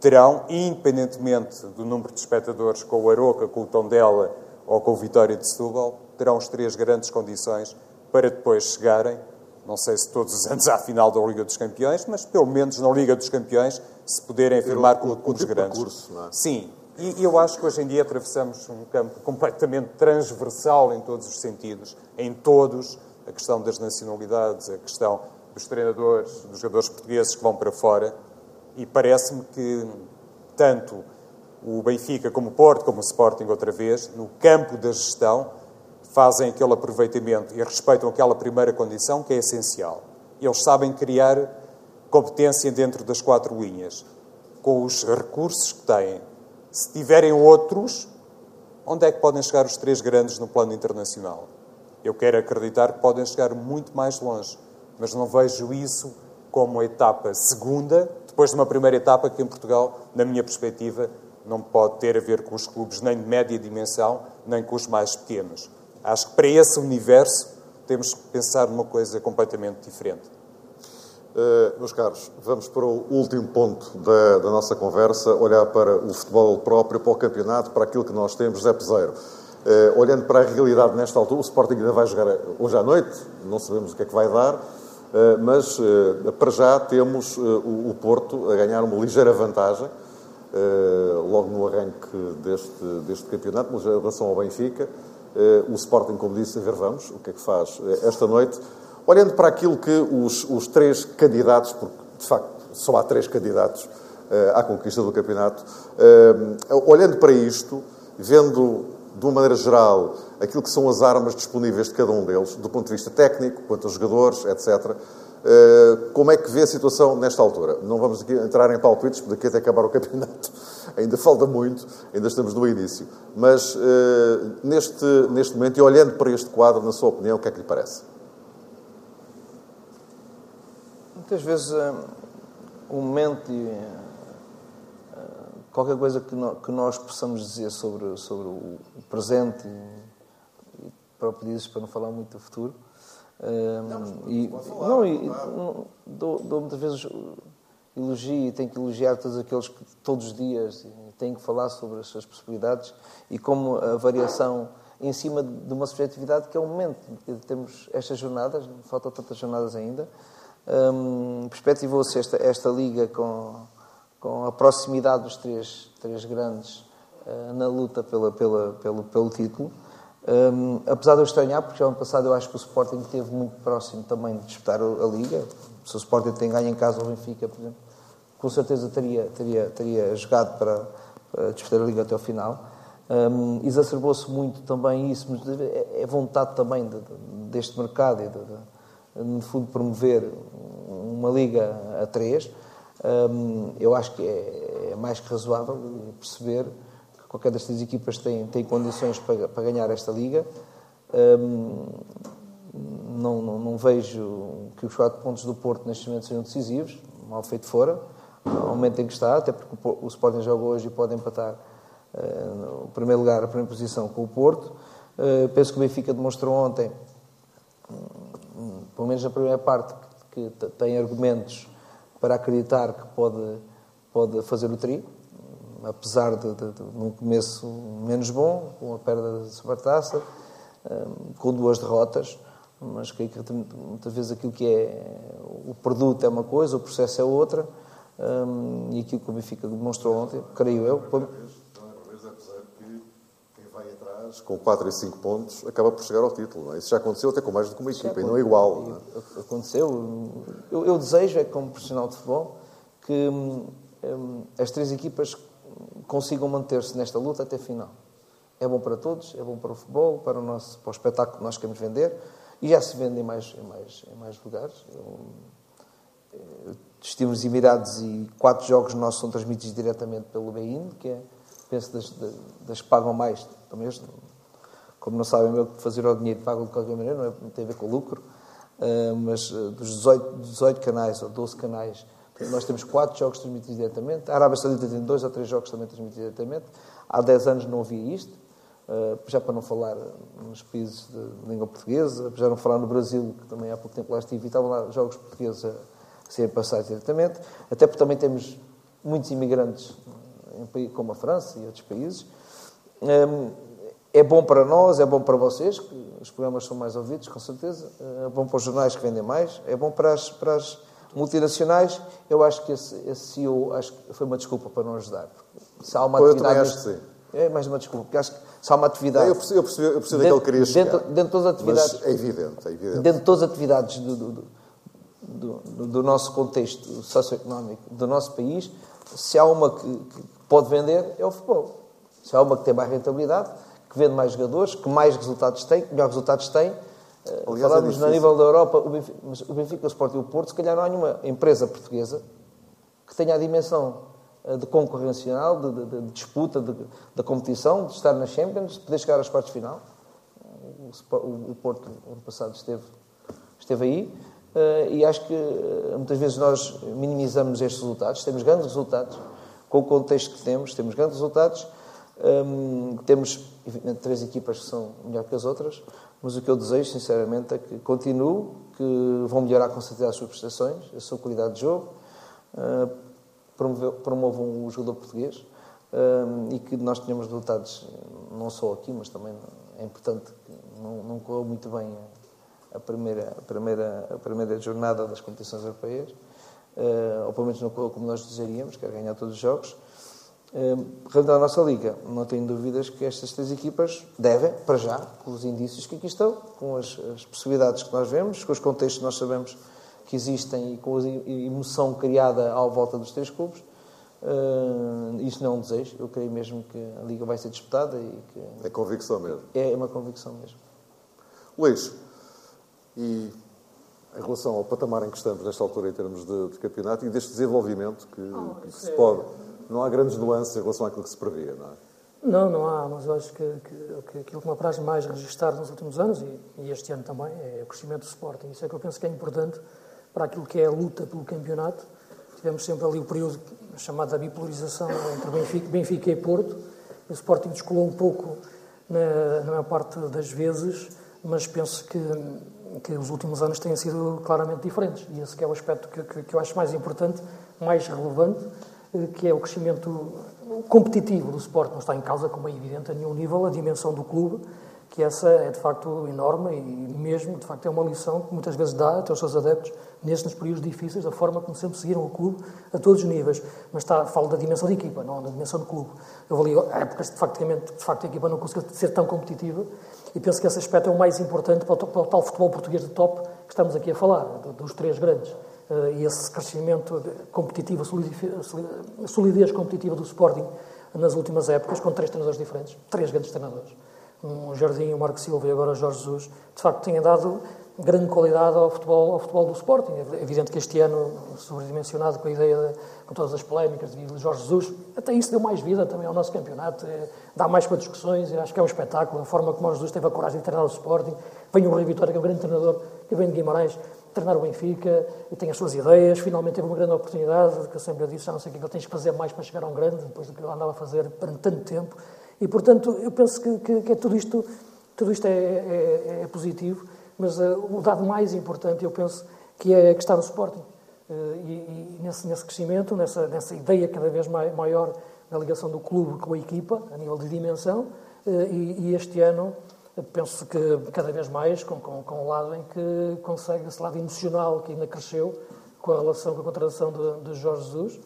terão, independentemente do número de espectadores com o Aroca, com o Tondela ou com o Vitória de Setúbal, terão as três grandes condições para depois chegarem, não sei se todos os anos à final da Liga dos Campeões, mas pelo menos na Liga dos Campeões se poderem afirmar como um dos grandes. Percurso, não é? Sim, e eu acho que hoje em dia atravessamos um campo completamente transversal em todos os sentidos, em todos, a questão das nacionalidades, a questão dos treinadores, dos jogadores portugueses que vão para fora, e parece-me que tanto o Benfica como o Porto, como o Sporting outra vez, no campo da gestão, fazem aquele aproveitamento e respeitam aquela primeira condição que é essencial. Eles sabem criar competência dentro das quatro linhas, com os recursos que têm, se tiverem outros, onde é que podem chegar os três grandes no plano internacional? Eu quero acreditar que podem chegar muito mais longe, mas não vejo isso como a etapa segunda, depois de uma primeira etapa que em Portugal, na minha perspectiva, não pode ter a ver com os clubes nem de média dimensão, nem com os mais pequenos. Acho que para esse universo temos que pensar numa coisa completamente diferente. Uh, meus caros, vamos para o último ponto da, da, nossa conversa, olhar para o futebol próprio, para o campeonato, para aquilo que nós temos. Zé Peseiro, uh, olhando para a realidade nesta altura, o Sporting ainda vai jogar hoje à noite, não sabemos o que é que vai dar, uh, mas para já temos o, o, Porto a ganhar uma ligeira vantagem, logo no arranque deste, deste campeonato, mas em relação ao Benfica. o Sporting, como disse, a ver vamos, o que é que faz esta noite. Olhando para aquilo que os, os três candidatos, porque de facto só há três candidatos uh, à conquista do campeonato, uh, olhando para isto, vendo de uma maneira geral aquilo que são as armas disponíveis de cada um deles, do ponto de vista técnico, quanto aos jogadores, etc., eh, como é que vê a situação nesta altura? Não vamos aqui entrar em palpites, porque daqui até acabar o campeonato ainda falta muito, ainda estamos no início. Mas neste, neste momento, e olhando para este quadro, na sua opinião, o que é que lhe parece? muitas vezes uh, um momento e qualquer coisa que, no, que, nós possamos dizer sobre, sobre o, presente e, e próprio dizes para não falar muito do futuro. Uh, não, e, falar, não, e, claro. dou, dou, muitas vezes elogio e tenho que elogiar todos aqueles que todos os dias têm que falar sobre as suas possibilidades e como a variação em cima de uma subjetividade que é o momento. Temos estas jornadas, faltam tantas jornadas ainda, Um, Perspectivou-se esta, esta liga com, com a proximidade dos três, três grandes uh, na luta pela, pela, pelo, pelo título. Um, apesar de eu estranhar, porque ano passado eu acho que o Sporting esteve muito próximo também de disputar a, Liga. Se o Sporting tem ganho em casa ou Benfica, por exemplo, com certeza teria, teria, teria jogado para, para disputar a Liga até ao final. Um, exacerbou-se muito também isso, mas é, é vontade também de, de, deste mercado e de, no fundo, promover uma liga a três. Um, eu acho que é, é, mais que razoável perceber que qualquer destas equipas tem, tem condições para, para ganhar esta liga. Um, não, não, não, vejo que os quatro pontos do Porto neste momento sejam decisivos, mal feito fora, ao momento em que está, até porque o, Sporting joga hoje e pode empatar no primeiro lugar, a primeira posição com o Porto. Eh, penso que o Benfica demonstrou ontem, hum, pelo menos na primeira parte, que tem argumentos para acreditar que pode, pode fazer o tri, apesar de, de, de começo menos bom, com a perda da supertaça, hum, com duas derrotas, mas que muitas vezes aquilo que é o produto é uma coisa, o processo é outra, hum, e aquilo que o Benfica demonstrou ontem, creio eu, com 4 e 5 pontos, acaba por chegar ao título. É? Isso já aconteceu até com mais do que uma equipa, e não é igual. Não é? Aconteceu. Eu, eu, desejo, é como profissional de futebol, que hum, as três equipas consigam manter-se nesta luta até a final. É bom para todos, é bom para o futebol, para o, nosso, para o espetáculo que nós queremos vender, e já se vende em mais, em mais, em mais lugares. Eu, eu, estive nos Emirados e quatro jogos nossos são transmitidos diretamente pelo BEIN, que é penso, das, das que pagam mais. Também, como não sabem meu fazer o dinheiro, pagam de qualquer maneira, não, é, não tem a ver com o lucro. Uh, mas uh, dos 18, 18 canais ou 12 canais, nós temos 4 jogos transmitidos diretamente. A Arábia Saudita tem 2 ou 3 jogos também transmitidos diretamente. Há 10 anos não havia isto. Uh, já para não falar nos países de língua portuguesa, já não falar no Brasil, que também há pouco tempo lá estive, e estavam lá jogos portugueses a serem passados diretamente, até porque também temos muitos imigrantes em como a França e outros países. Hum, é bom para nós, é bom para vocês, que os programas são mais ouvidos, com certeza. É bom para os jornais que vendem mais, é bom para as, para as multinacionais. Eu acho que esse, esse CEO acho que foi uma desculpa para não ajudar. Se há uma eu atividade. Eu acho que sim. É mais uma desculpa, porque acho que se há uma atividade. Eu percebi, eu eu dentro, que ele queria chegar. Dentro, dentro de todas as atividades. É evidente, é evidente. Dentro de todas as atividades do, do, do, do nosso contexto socioeconómico do nosso país, se há uma que, que pode vender é o futebol. Se há uma que tem mais rentabilidade, que vende mais jogadores, que mais resultados tem, que melhores resultados tem. Eh, Aliás, Falamos é no nível da Europa, o Benfica, mas o Benfica, o Sport e o Porto, se calhar não há nenhuma empresa portuguesa que tenha a dimensão eh, de concorrencial, de, de, de disputa, de, da competição, de estar na Champions, de poder chegar às partes final. O, o, Porto, ano passado, esteve, esteve aí. Uh, e acho que muitas vezes nós minimizamos estes resultados, temos grandes resultados, com o contexto que temos, temos grandes resultados. Um, temos, evidentemente, três equipas que são melhor que as outras, mas o que eu desejo, sinceramente, é que continuem, que vão melhorar com certeza as suas prestações, a sua qualidade de jogo, uh, promovam o jogador português um, e que nós tenhamos resultados, não só aqui, mas também é importante que não, não correu muito bem a primeira, a, primeira, a primeira jornada das competições europeias uh, ou pelo menos não como nós desejaríamos, que era ganhar todos os jogos. Uh, Realmente, a nossa Liga, não tenho dúvidas que estas três equipas devem, para já, com os indícios que aqui estão, com as, as possibilidades que nós vemos, com os contextos que nós sabemos que existem e com a emoção criada à volta dos três clubes, uh, isto não é um desejo. Eu creio mesmo que a Liga vai ser disputada e que. É convicção mesmo. É uma convicção mesmo. Luís, e em relação ao patamar em que estamos nesta altura em termos de, de campeonato e deste desenvolvimento que, oh, que se é... pode. Não há grandes nuances em relação àquilo que se previa, não é? Não, não há, mas eu acho que, que, aquilo que me apraz mais registrar nos últimos anos, e, e, este ano também, é o crescimento do Sporting. Isso é que eu penso que é importante para aquilo que é a luta pelo campeonato. Tivemos sempre ali o período chamado da bipolarização entre Benfica, Benfica e Porto. O Sporting descolou um pouco na, na maior parte das vezes, mas penso que que os últimos anos têm sido claramente diferentes. E esse é o aspecto que, que, que, eu acho mais importante, mais relevante, que é o crescimento competitivo do Sport. Não está em causa, como é evidente, a nenhum nível, a dimensão do clube, que essa é de facto enorme e mesmo, de facto, é uma lição que muitas vezes dá até aos seus adeptos nestes períodos difíceis, da forma como sempre seguiram o clube a todos os níveis. Mas está, falo da dimensão de equipa, não da dimensão do clube. Eu ali épocas de facto, de facto a equipa não conseguiu ser tão competitiva e penso que esse aspecto é o mais importante para o, para o tal futebol português de top que estamos aqui a falar, dos três grandes. Eh, e esse crescimento competitivo, a solidez competitiva do Sporting nas últimas épocas, com três treinadores diferentes, três grandes treinadores um Jardim, o Marco Silva e agora o Jorge Jesus, de facto têm dado grande qualidade ao futebol, ao futebol do Sporting. É evidente que este ano, sobredimensionado com a ideia, de, com todas as polémicas de Jorge Jesus, até isso deu mais vida também ao nosso campeonato, é, dá mais para discussões, e acho que é um espetáculo, a forma como o Jesus teve a coragem de treinar o Sporting. Vem o Rui Vitória, que é um grande treinador, que vem de Guimarães, treinar o Benfica, tem as suas ideias, finalmente teve uma grande oportunidade, que eu sempre disse, já não sei o que é ele tens que fazer mais para chegar a um grande, depois do que ele andava a fazer durante tanto tempo. E, portanto, eu penso que, que, que é tudo isto, tudo isto é, é, é positivo, mas uh, o dado mais importante, eu penso, que é que está no Sporting. Uh, e, e nesse, nesse, crescimento, nessa, nessa ideia cada vez maior da ligação do clube com a equipa, a nível de dimensão, uh, e, e, este ano penso que cada vez mais com, com, com lado em que consegue esse lado emocional que ainda cresceu com a relação com a contratação de, de Jorge Jesus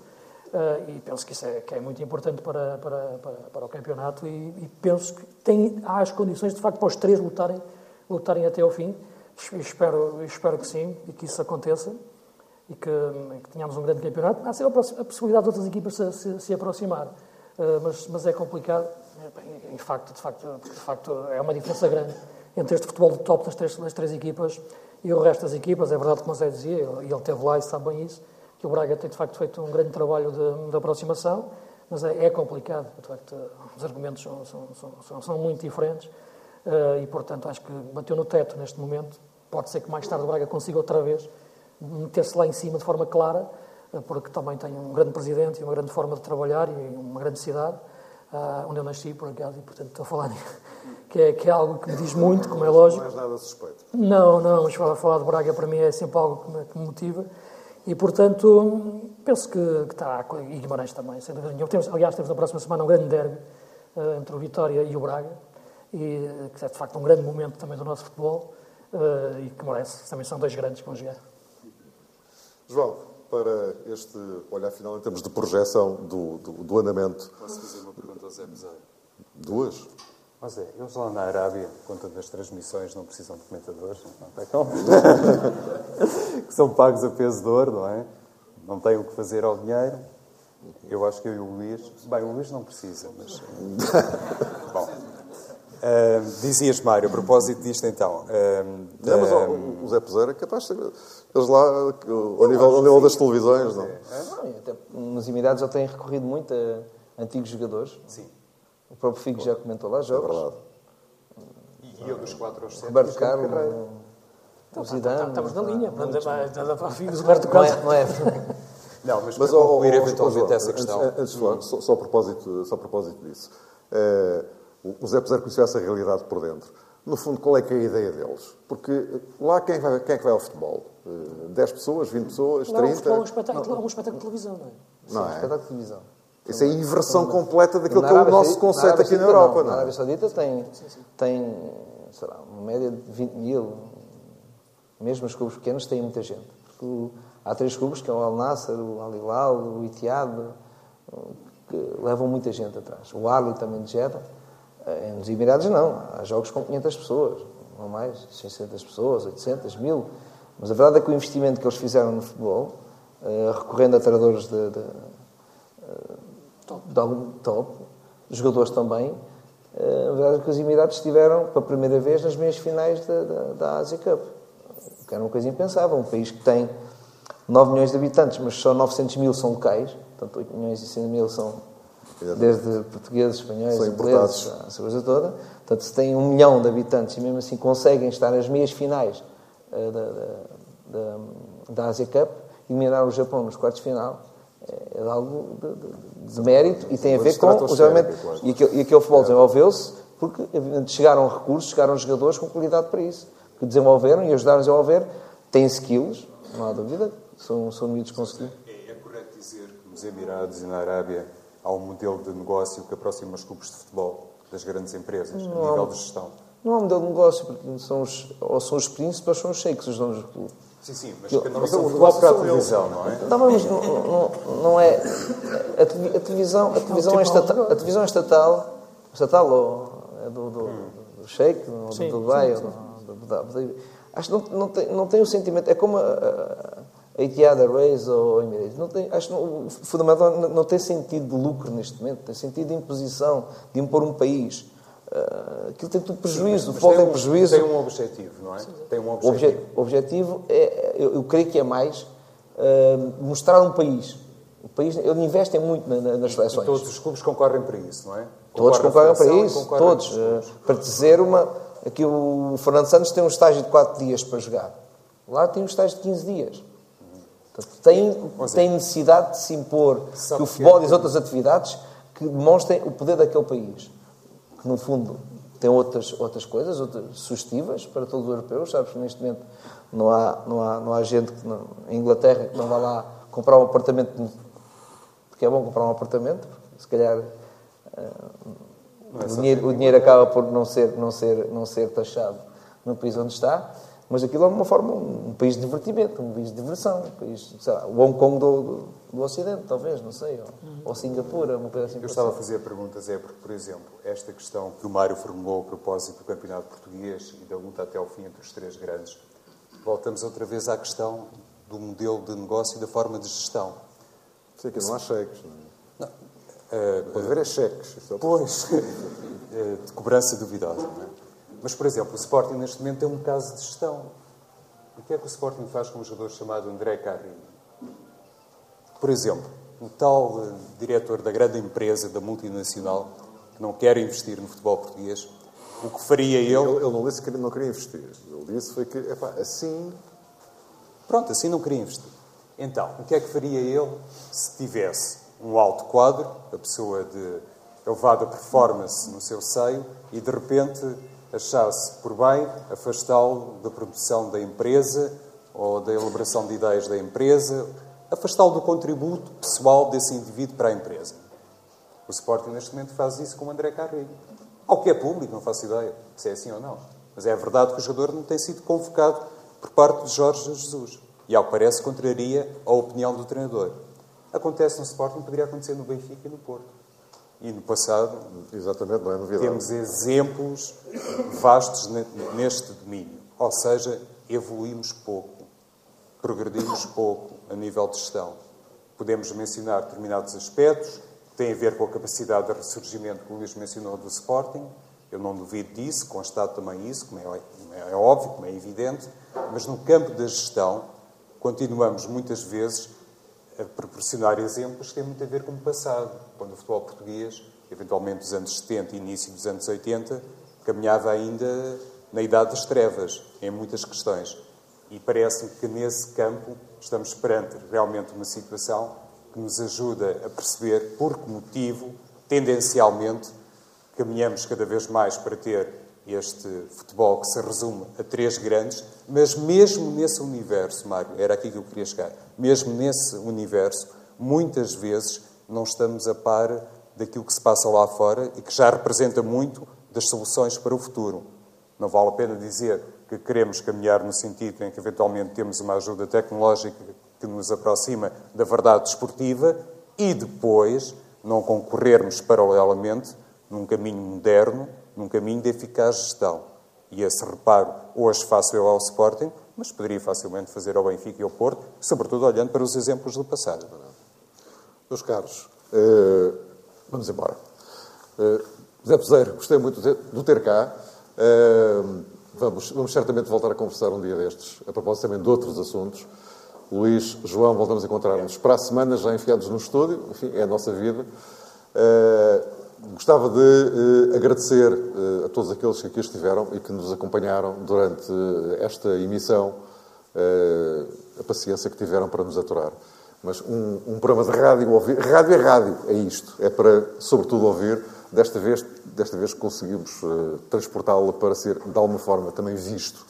Uh, e penso que isso é, que é muito importante para, para, para, para o campeonato e, e, penso que tem, há as condições, de facto, para os três lutarem, lutarem até ao fim. Espero, espero que sim e que isso aconteça e que, que tenhamos um grande campeonato. Há sempre a possibilidade de outras equipas se, se, se aproximar, uh, mas, mas é complicado. Em facto, de facto, de facto, é uma diferença grande entre este futebol de top das três, das três equipas e o resto das equipas. É verdade, como o dizia, e ele esteve lá e sabe bem isso que o Braga tem de facto feito um grande trabalho de, de aproximação, mas é, é, complicado, de facto, os argumentos são, são, são, são muito diferentes uh, e, portanto, acho que bateu no teto neste momento. Pode ser que mais tarde o Braga consiga outra vez meter-se lá em cima de forma clara, uh, porque também tem um grande presidente e uma grande forma de trabalhar e uma grande cidade, uh, onde eu nasci, por acaso, e, portanto, estou a falar que é, que é algo que me diz muito, como é lógico. Não é nada suspeito. Não, não, mas falar de Braga para mim é sempre algo que me, que me motiva. E, portanto, penso que, que está, e Guimarães também, sem dúvida nenhuma. Temos, aliás, temos na próxima semana um grande derby uh, entre o Vitória e o Braga, e que é de facto um grande momento também do nosso futebol, uh, e que merece, também são dois grandes que vão jogar. João, para este olhar final em termos de projeção do, do, do andamento. Posso fazer uma pergunta ao Zé Bezerra? Duas? Mas é, eles lá na Arábia, conta das transmissões, não precisam de comentadores, não é? que são pagos a peso de ouro, não é? Não têm o que fazer ao dinheiro. Eu acho que eu e o Luís... Bem, o Luís não precisa, mas... Bom. Uh, dizias, Mário, a propósito disto, então... Uh, não, mas uh, o Zé Peseira é capaz de... Eles lá, ao nível, ao nível das televisões, não? É? Até nos Emirados já têm recorrido muito a antigos jogadores. Sim o próprio Figo já comentou lá jogos. É verdade. E eu dos 4 aos 7. Roberto Carlos. O Zidane. Estamos na linha. Nada para Figo, Roberto Carlos. Não é? Não, mas, mas para concluir eventualmente essa questão. Antes, antes de falar, só, só, a propósito, só a propósito disso. Uh, o Zé Peser conheceu essa realidade por dentro. No fundo, qual é que é a ideia deles? Porque lá quem, vai, quem é que vai ao futebol? Uh, 10 pessoas, 20 pessoas, não, 30? O futebol é um espetáculo, não. É um espetáculo de televisão, não é? Não Sim, é? espetáculo de televisão. Isso é a inversão completa daquilo que é o nosso conceito aqui na Europa. Não. Na Arábia Saudita tem, tem sei lá, uma média de 20 mil. Mesmo os clubes pequenos têm muita gente. Porque há três clubes, que é o Al Nasser, o Al Hilal, o Itiad, que levam muita gente atrás. O Ali também de Jeddah. Eh, nos Emirados não. Há jogos com 500 pessoas, não mais, 600 pessoas, 800, mil. Mas a verdade é que o investimento que eles fizeram no futebol, eh, recorrendo a treinadores de, de de algum top, jogadores também. Eh, a verdade é que os Emirados estiveram, pela primeira vez, nas meias finais da, da, da Asia Cup. Que era uma coisa impensável. Um país que tem 9 milhões de habitantes, mas só 900 mil são locais. Portanto, 8 milhões e 100 mil são desde portugueses, espanhóis, ingleses, essa coisa toda. Portanto, se tem um milhão de habitantes e mesmo assim conseguem estar nas meias finais uh, da, da, da, Asia Cup, eliminar o Japão nos quartos de final, é, é algo de, de, de mérito e tem a ver com o desenvolvimento. E aquele, e aquele futebol desenvolveu-se porque chegaram recursos, chegaram jogadores com qualidade para isso, que desenvolveram e ajudaram a desenvolver, têm skills, não há dúvida, são, são medidos conseguidos. É, é correto dizer que nos Emirados e na Arábia há um modelo de negócio que aproxima os clubes de futebol das grandes empresas, não, a nível de gestão? Não há um modelo de negócio, porque são os, ou são os príncipes ou são os sheiks os donos do clube. Sim, sim, mas que não são futebol para a televisão, não é? Não, mas não, não, não é. A, televisão, a televisão, é estatal, a televisão é estatal, estatal ou é do, do, do Sheik, do, sim, do Dubai, sim, sim. do, do, do, Acho que não, não, tem, não tem o sentimento. É como a Etihad Airways ou a Emirates. Não tem, acho que o fundamental não, não tem sentido de lucro neste momento, tem sentido de imposição, de impor um país. Uh, aquilo tem tudo prejuízo, Sim, o futebol tem, um, prejuízo. Tem um objetivo, não é? Tem um objetivo. O objetivo é, eu, eu creio que é mais uh, mostrar um país. O país, ele investe muito na, na, nas seleções. E todos os clubes concorrem para isso, não é? Todos concorrem para isso, todos. Uh, para dizer uma. Aqui o Fernando Santos tem um estágio de 4 dias para jogar. Lá tem um estágio de 15 dias. Portanto, tem, tem necessidade de se impor que o futebol e as outras atividades que demonstrem o poder daquele país que no fundo tem outras, outras coisas, outras sugestivas para todos os europeus. Sabes que neste momento não há, não há, não há gente que não, em Inglaterra que não vá lá comprar um apartamento, porque é bom comprar um apartamento, se calhar uh, o, dinheiro, o dinheiro acaba por não ser, não ser, não ser taxado no país onde está. Mas aquilo é uma forma, um, país de divertimento, um país de diversão, um país, sei lá, o Hong Kong do, do, do Ocidente, talvez, não sei, ou, uhum. ou Singapura, uma coisa assim. Eu estava a fazer perguntas, é porque, por exemplo, esta questão que o Mário formulou a propósito do Campeonato Português e da luta até ao fim entre os três grandes, voltamos outra vez à questão do modelo de negócio e da forma de gestão. Sei que não há cheques, não é? Não. Uh, Pode haver é cheques. Pois, uh, de cobrança duvidosa, não é? Mas, por exemplo, o Sporting neste momento tem um caso de gestão. O que é que o Sporting faz com um jogador chamado André Carrilho? Por exemplo, o tal uh, diretor da grande empresa, da multinacional, que não quer investir no futebol português, o que faria ele... Ele, ele não disse que não queria investir. Ele disse foi que, epá, assim... Pronto, assim não queria investir. Então, o que é que faria ele se tivesse um alto quadro, a pessoa de elevada performance no seu seio, e de repente achasse por bem afastá-lo da produção da empresa ou da elaboração de ideias da empresa, afastá-lo do contributo pessoal desse indivíduo para a empresa. O Sporting, neste momento, faz isso com o André Carrilho. Ao que é público, não faço ideia se é assim ou não. Mas é verdade que o jogador não tem sido convocado por parte de Jorge Jesus. E, ao que parece, contraria a opinião do treinador. Acontece no Sporting, poderia acontecer no Benfica e no Porto. E no passado, exatamente, não é novidade. Temos exemplos vastos neste domínio. Ou seja, evoluímos pouco, progredimos pouco a nível de gestão. Podemos mencionar determinados aspectos que têm a ver com a capacidade de ressurgimento que o Luís mencionou do Sporting. Eu não duvido disso, constato também isso, como é, é óbvio, como é evidente, mas no campo da gestão continuamos muitas vezes a proporcionar exemplos que têm muito a ver com o passado, quando o futebol português, eventualmente dos anos 70 e início dos anos 80, caminhava ainda na idade das trevas, em muitas questões. E parece-me que nesse campo estamos perante realmente uma situação que nos ajuda a perceber por que motivo, tendencialmente, caminhamos cada vez mais para ter este futebol que se resume a três grandes, mas mesmo nesse universo, Mário, era aqui que eu queria chegar, mesmo nesse universo, muitas vezes não estamos a par daquilo que se passa lá fora e que já representa muito das soluções para o futuro. Não vale a pena dizer que queremos caminhar no sentido em que eventualmente temos uma ajuda tecnológica que nos aproxima da verdade desportiva e depois não concorrermos paralelamente num caminho moderno num caminho de eficaz gestão. E esse reparo hoje faço eu ao Sporting, mas poderia facilmente fazer ao Benfica e ao Porto, sobretudo olhando para os exemplos do passado. Meus caros, uh, vamos embora. Uh, José Peseiro, gostei muito de ter cá. Uh, vamos, vamos certamente voltar a conversar um dia destes, a propósito também de outros assuntos. Luís, João, voltamos a encontrar-nos para a semana, já enfiados no estúdio, enfim, é a nossa vida. Gostava de uh, agradecer uh, a todos aqueles que aqui estiveram e que nos acompanharam durante uh, esta emissão, a paciência que tiveram para nos aturar. Mas um, um, programa de rádio, ouvir, rádio é rádio, é isto, é para, sobretudo, ouvir. Desta vez, desta vez conseguimos transportá-lo para ser, de alguma forma, também visto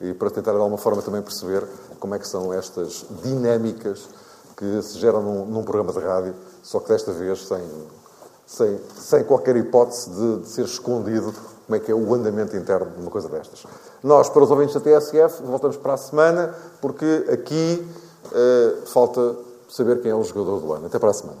e para tentar, de alguma forma, também perceber como é que são estas dinâmicas que se geram num, num programa de rádio, só que desta vez sem sem, sem qualquer hipótese de, de ser escondido como é que é o andamento interno de uma coisa destas. Nós, para os ouvintes da TSF, voltamos para a semana, porque aqui uh, falta saber quem é o jogador do ano. Até para a semana.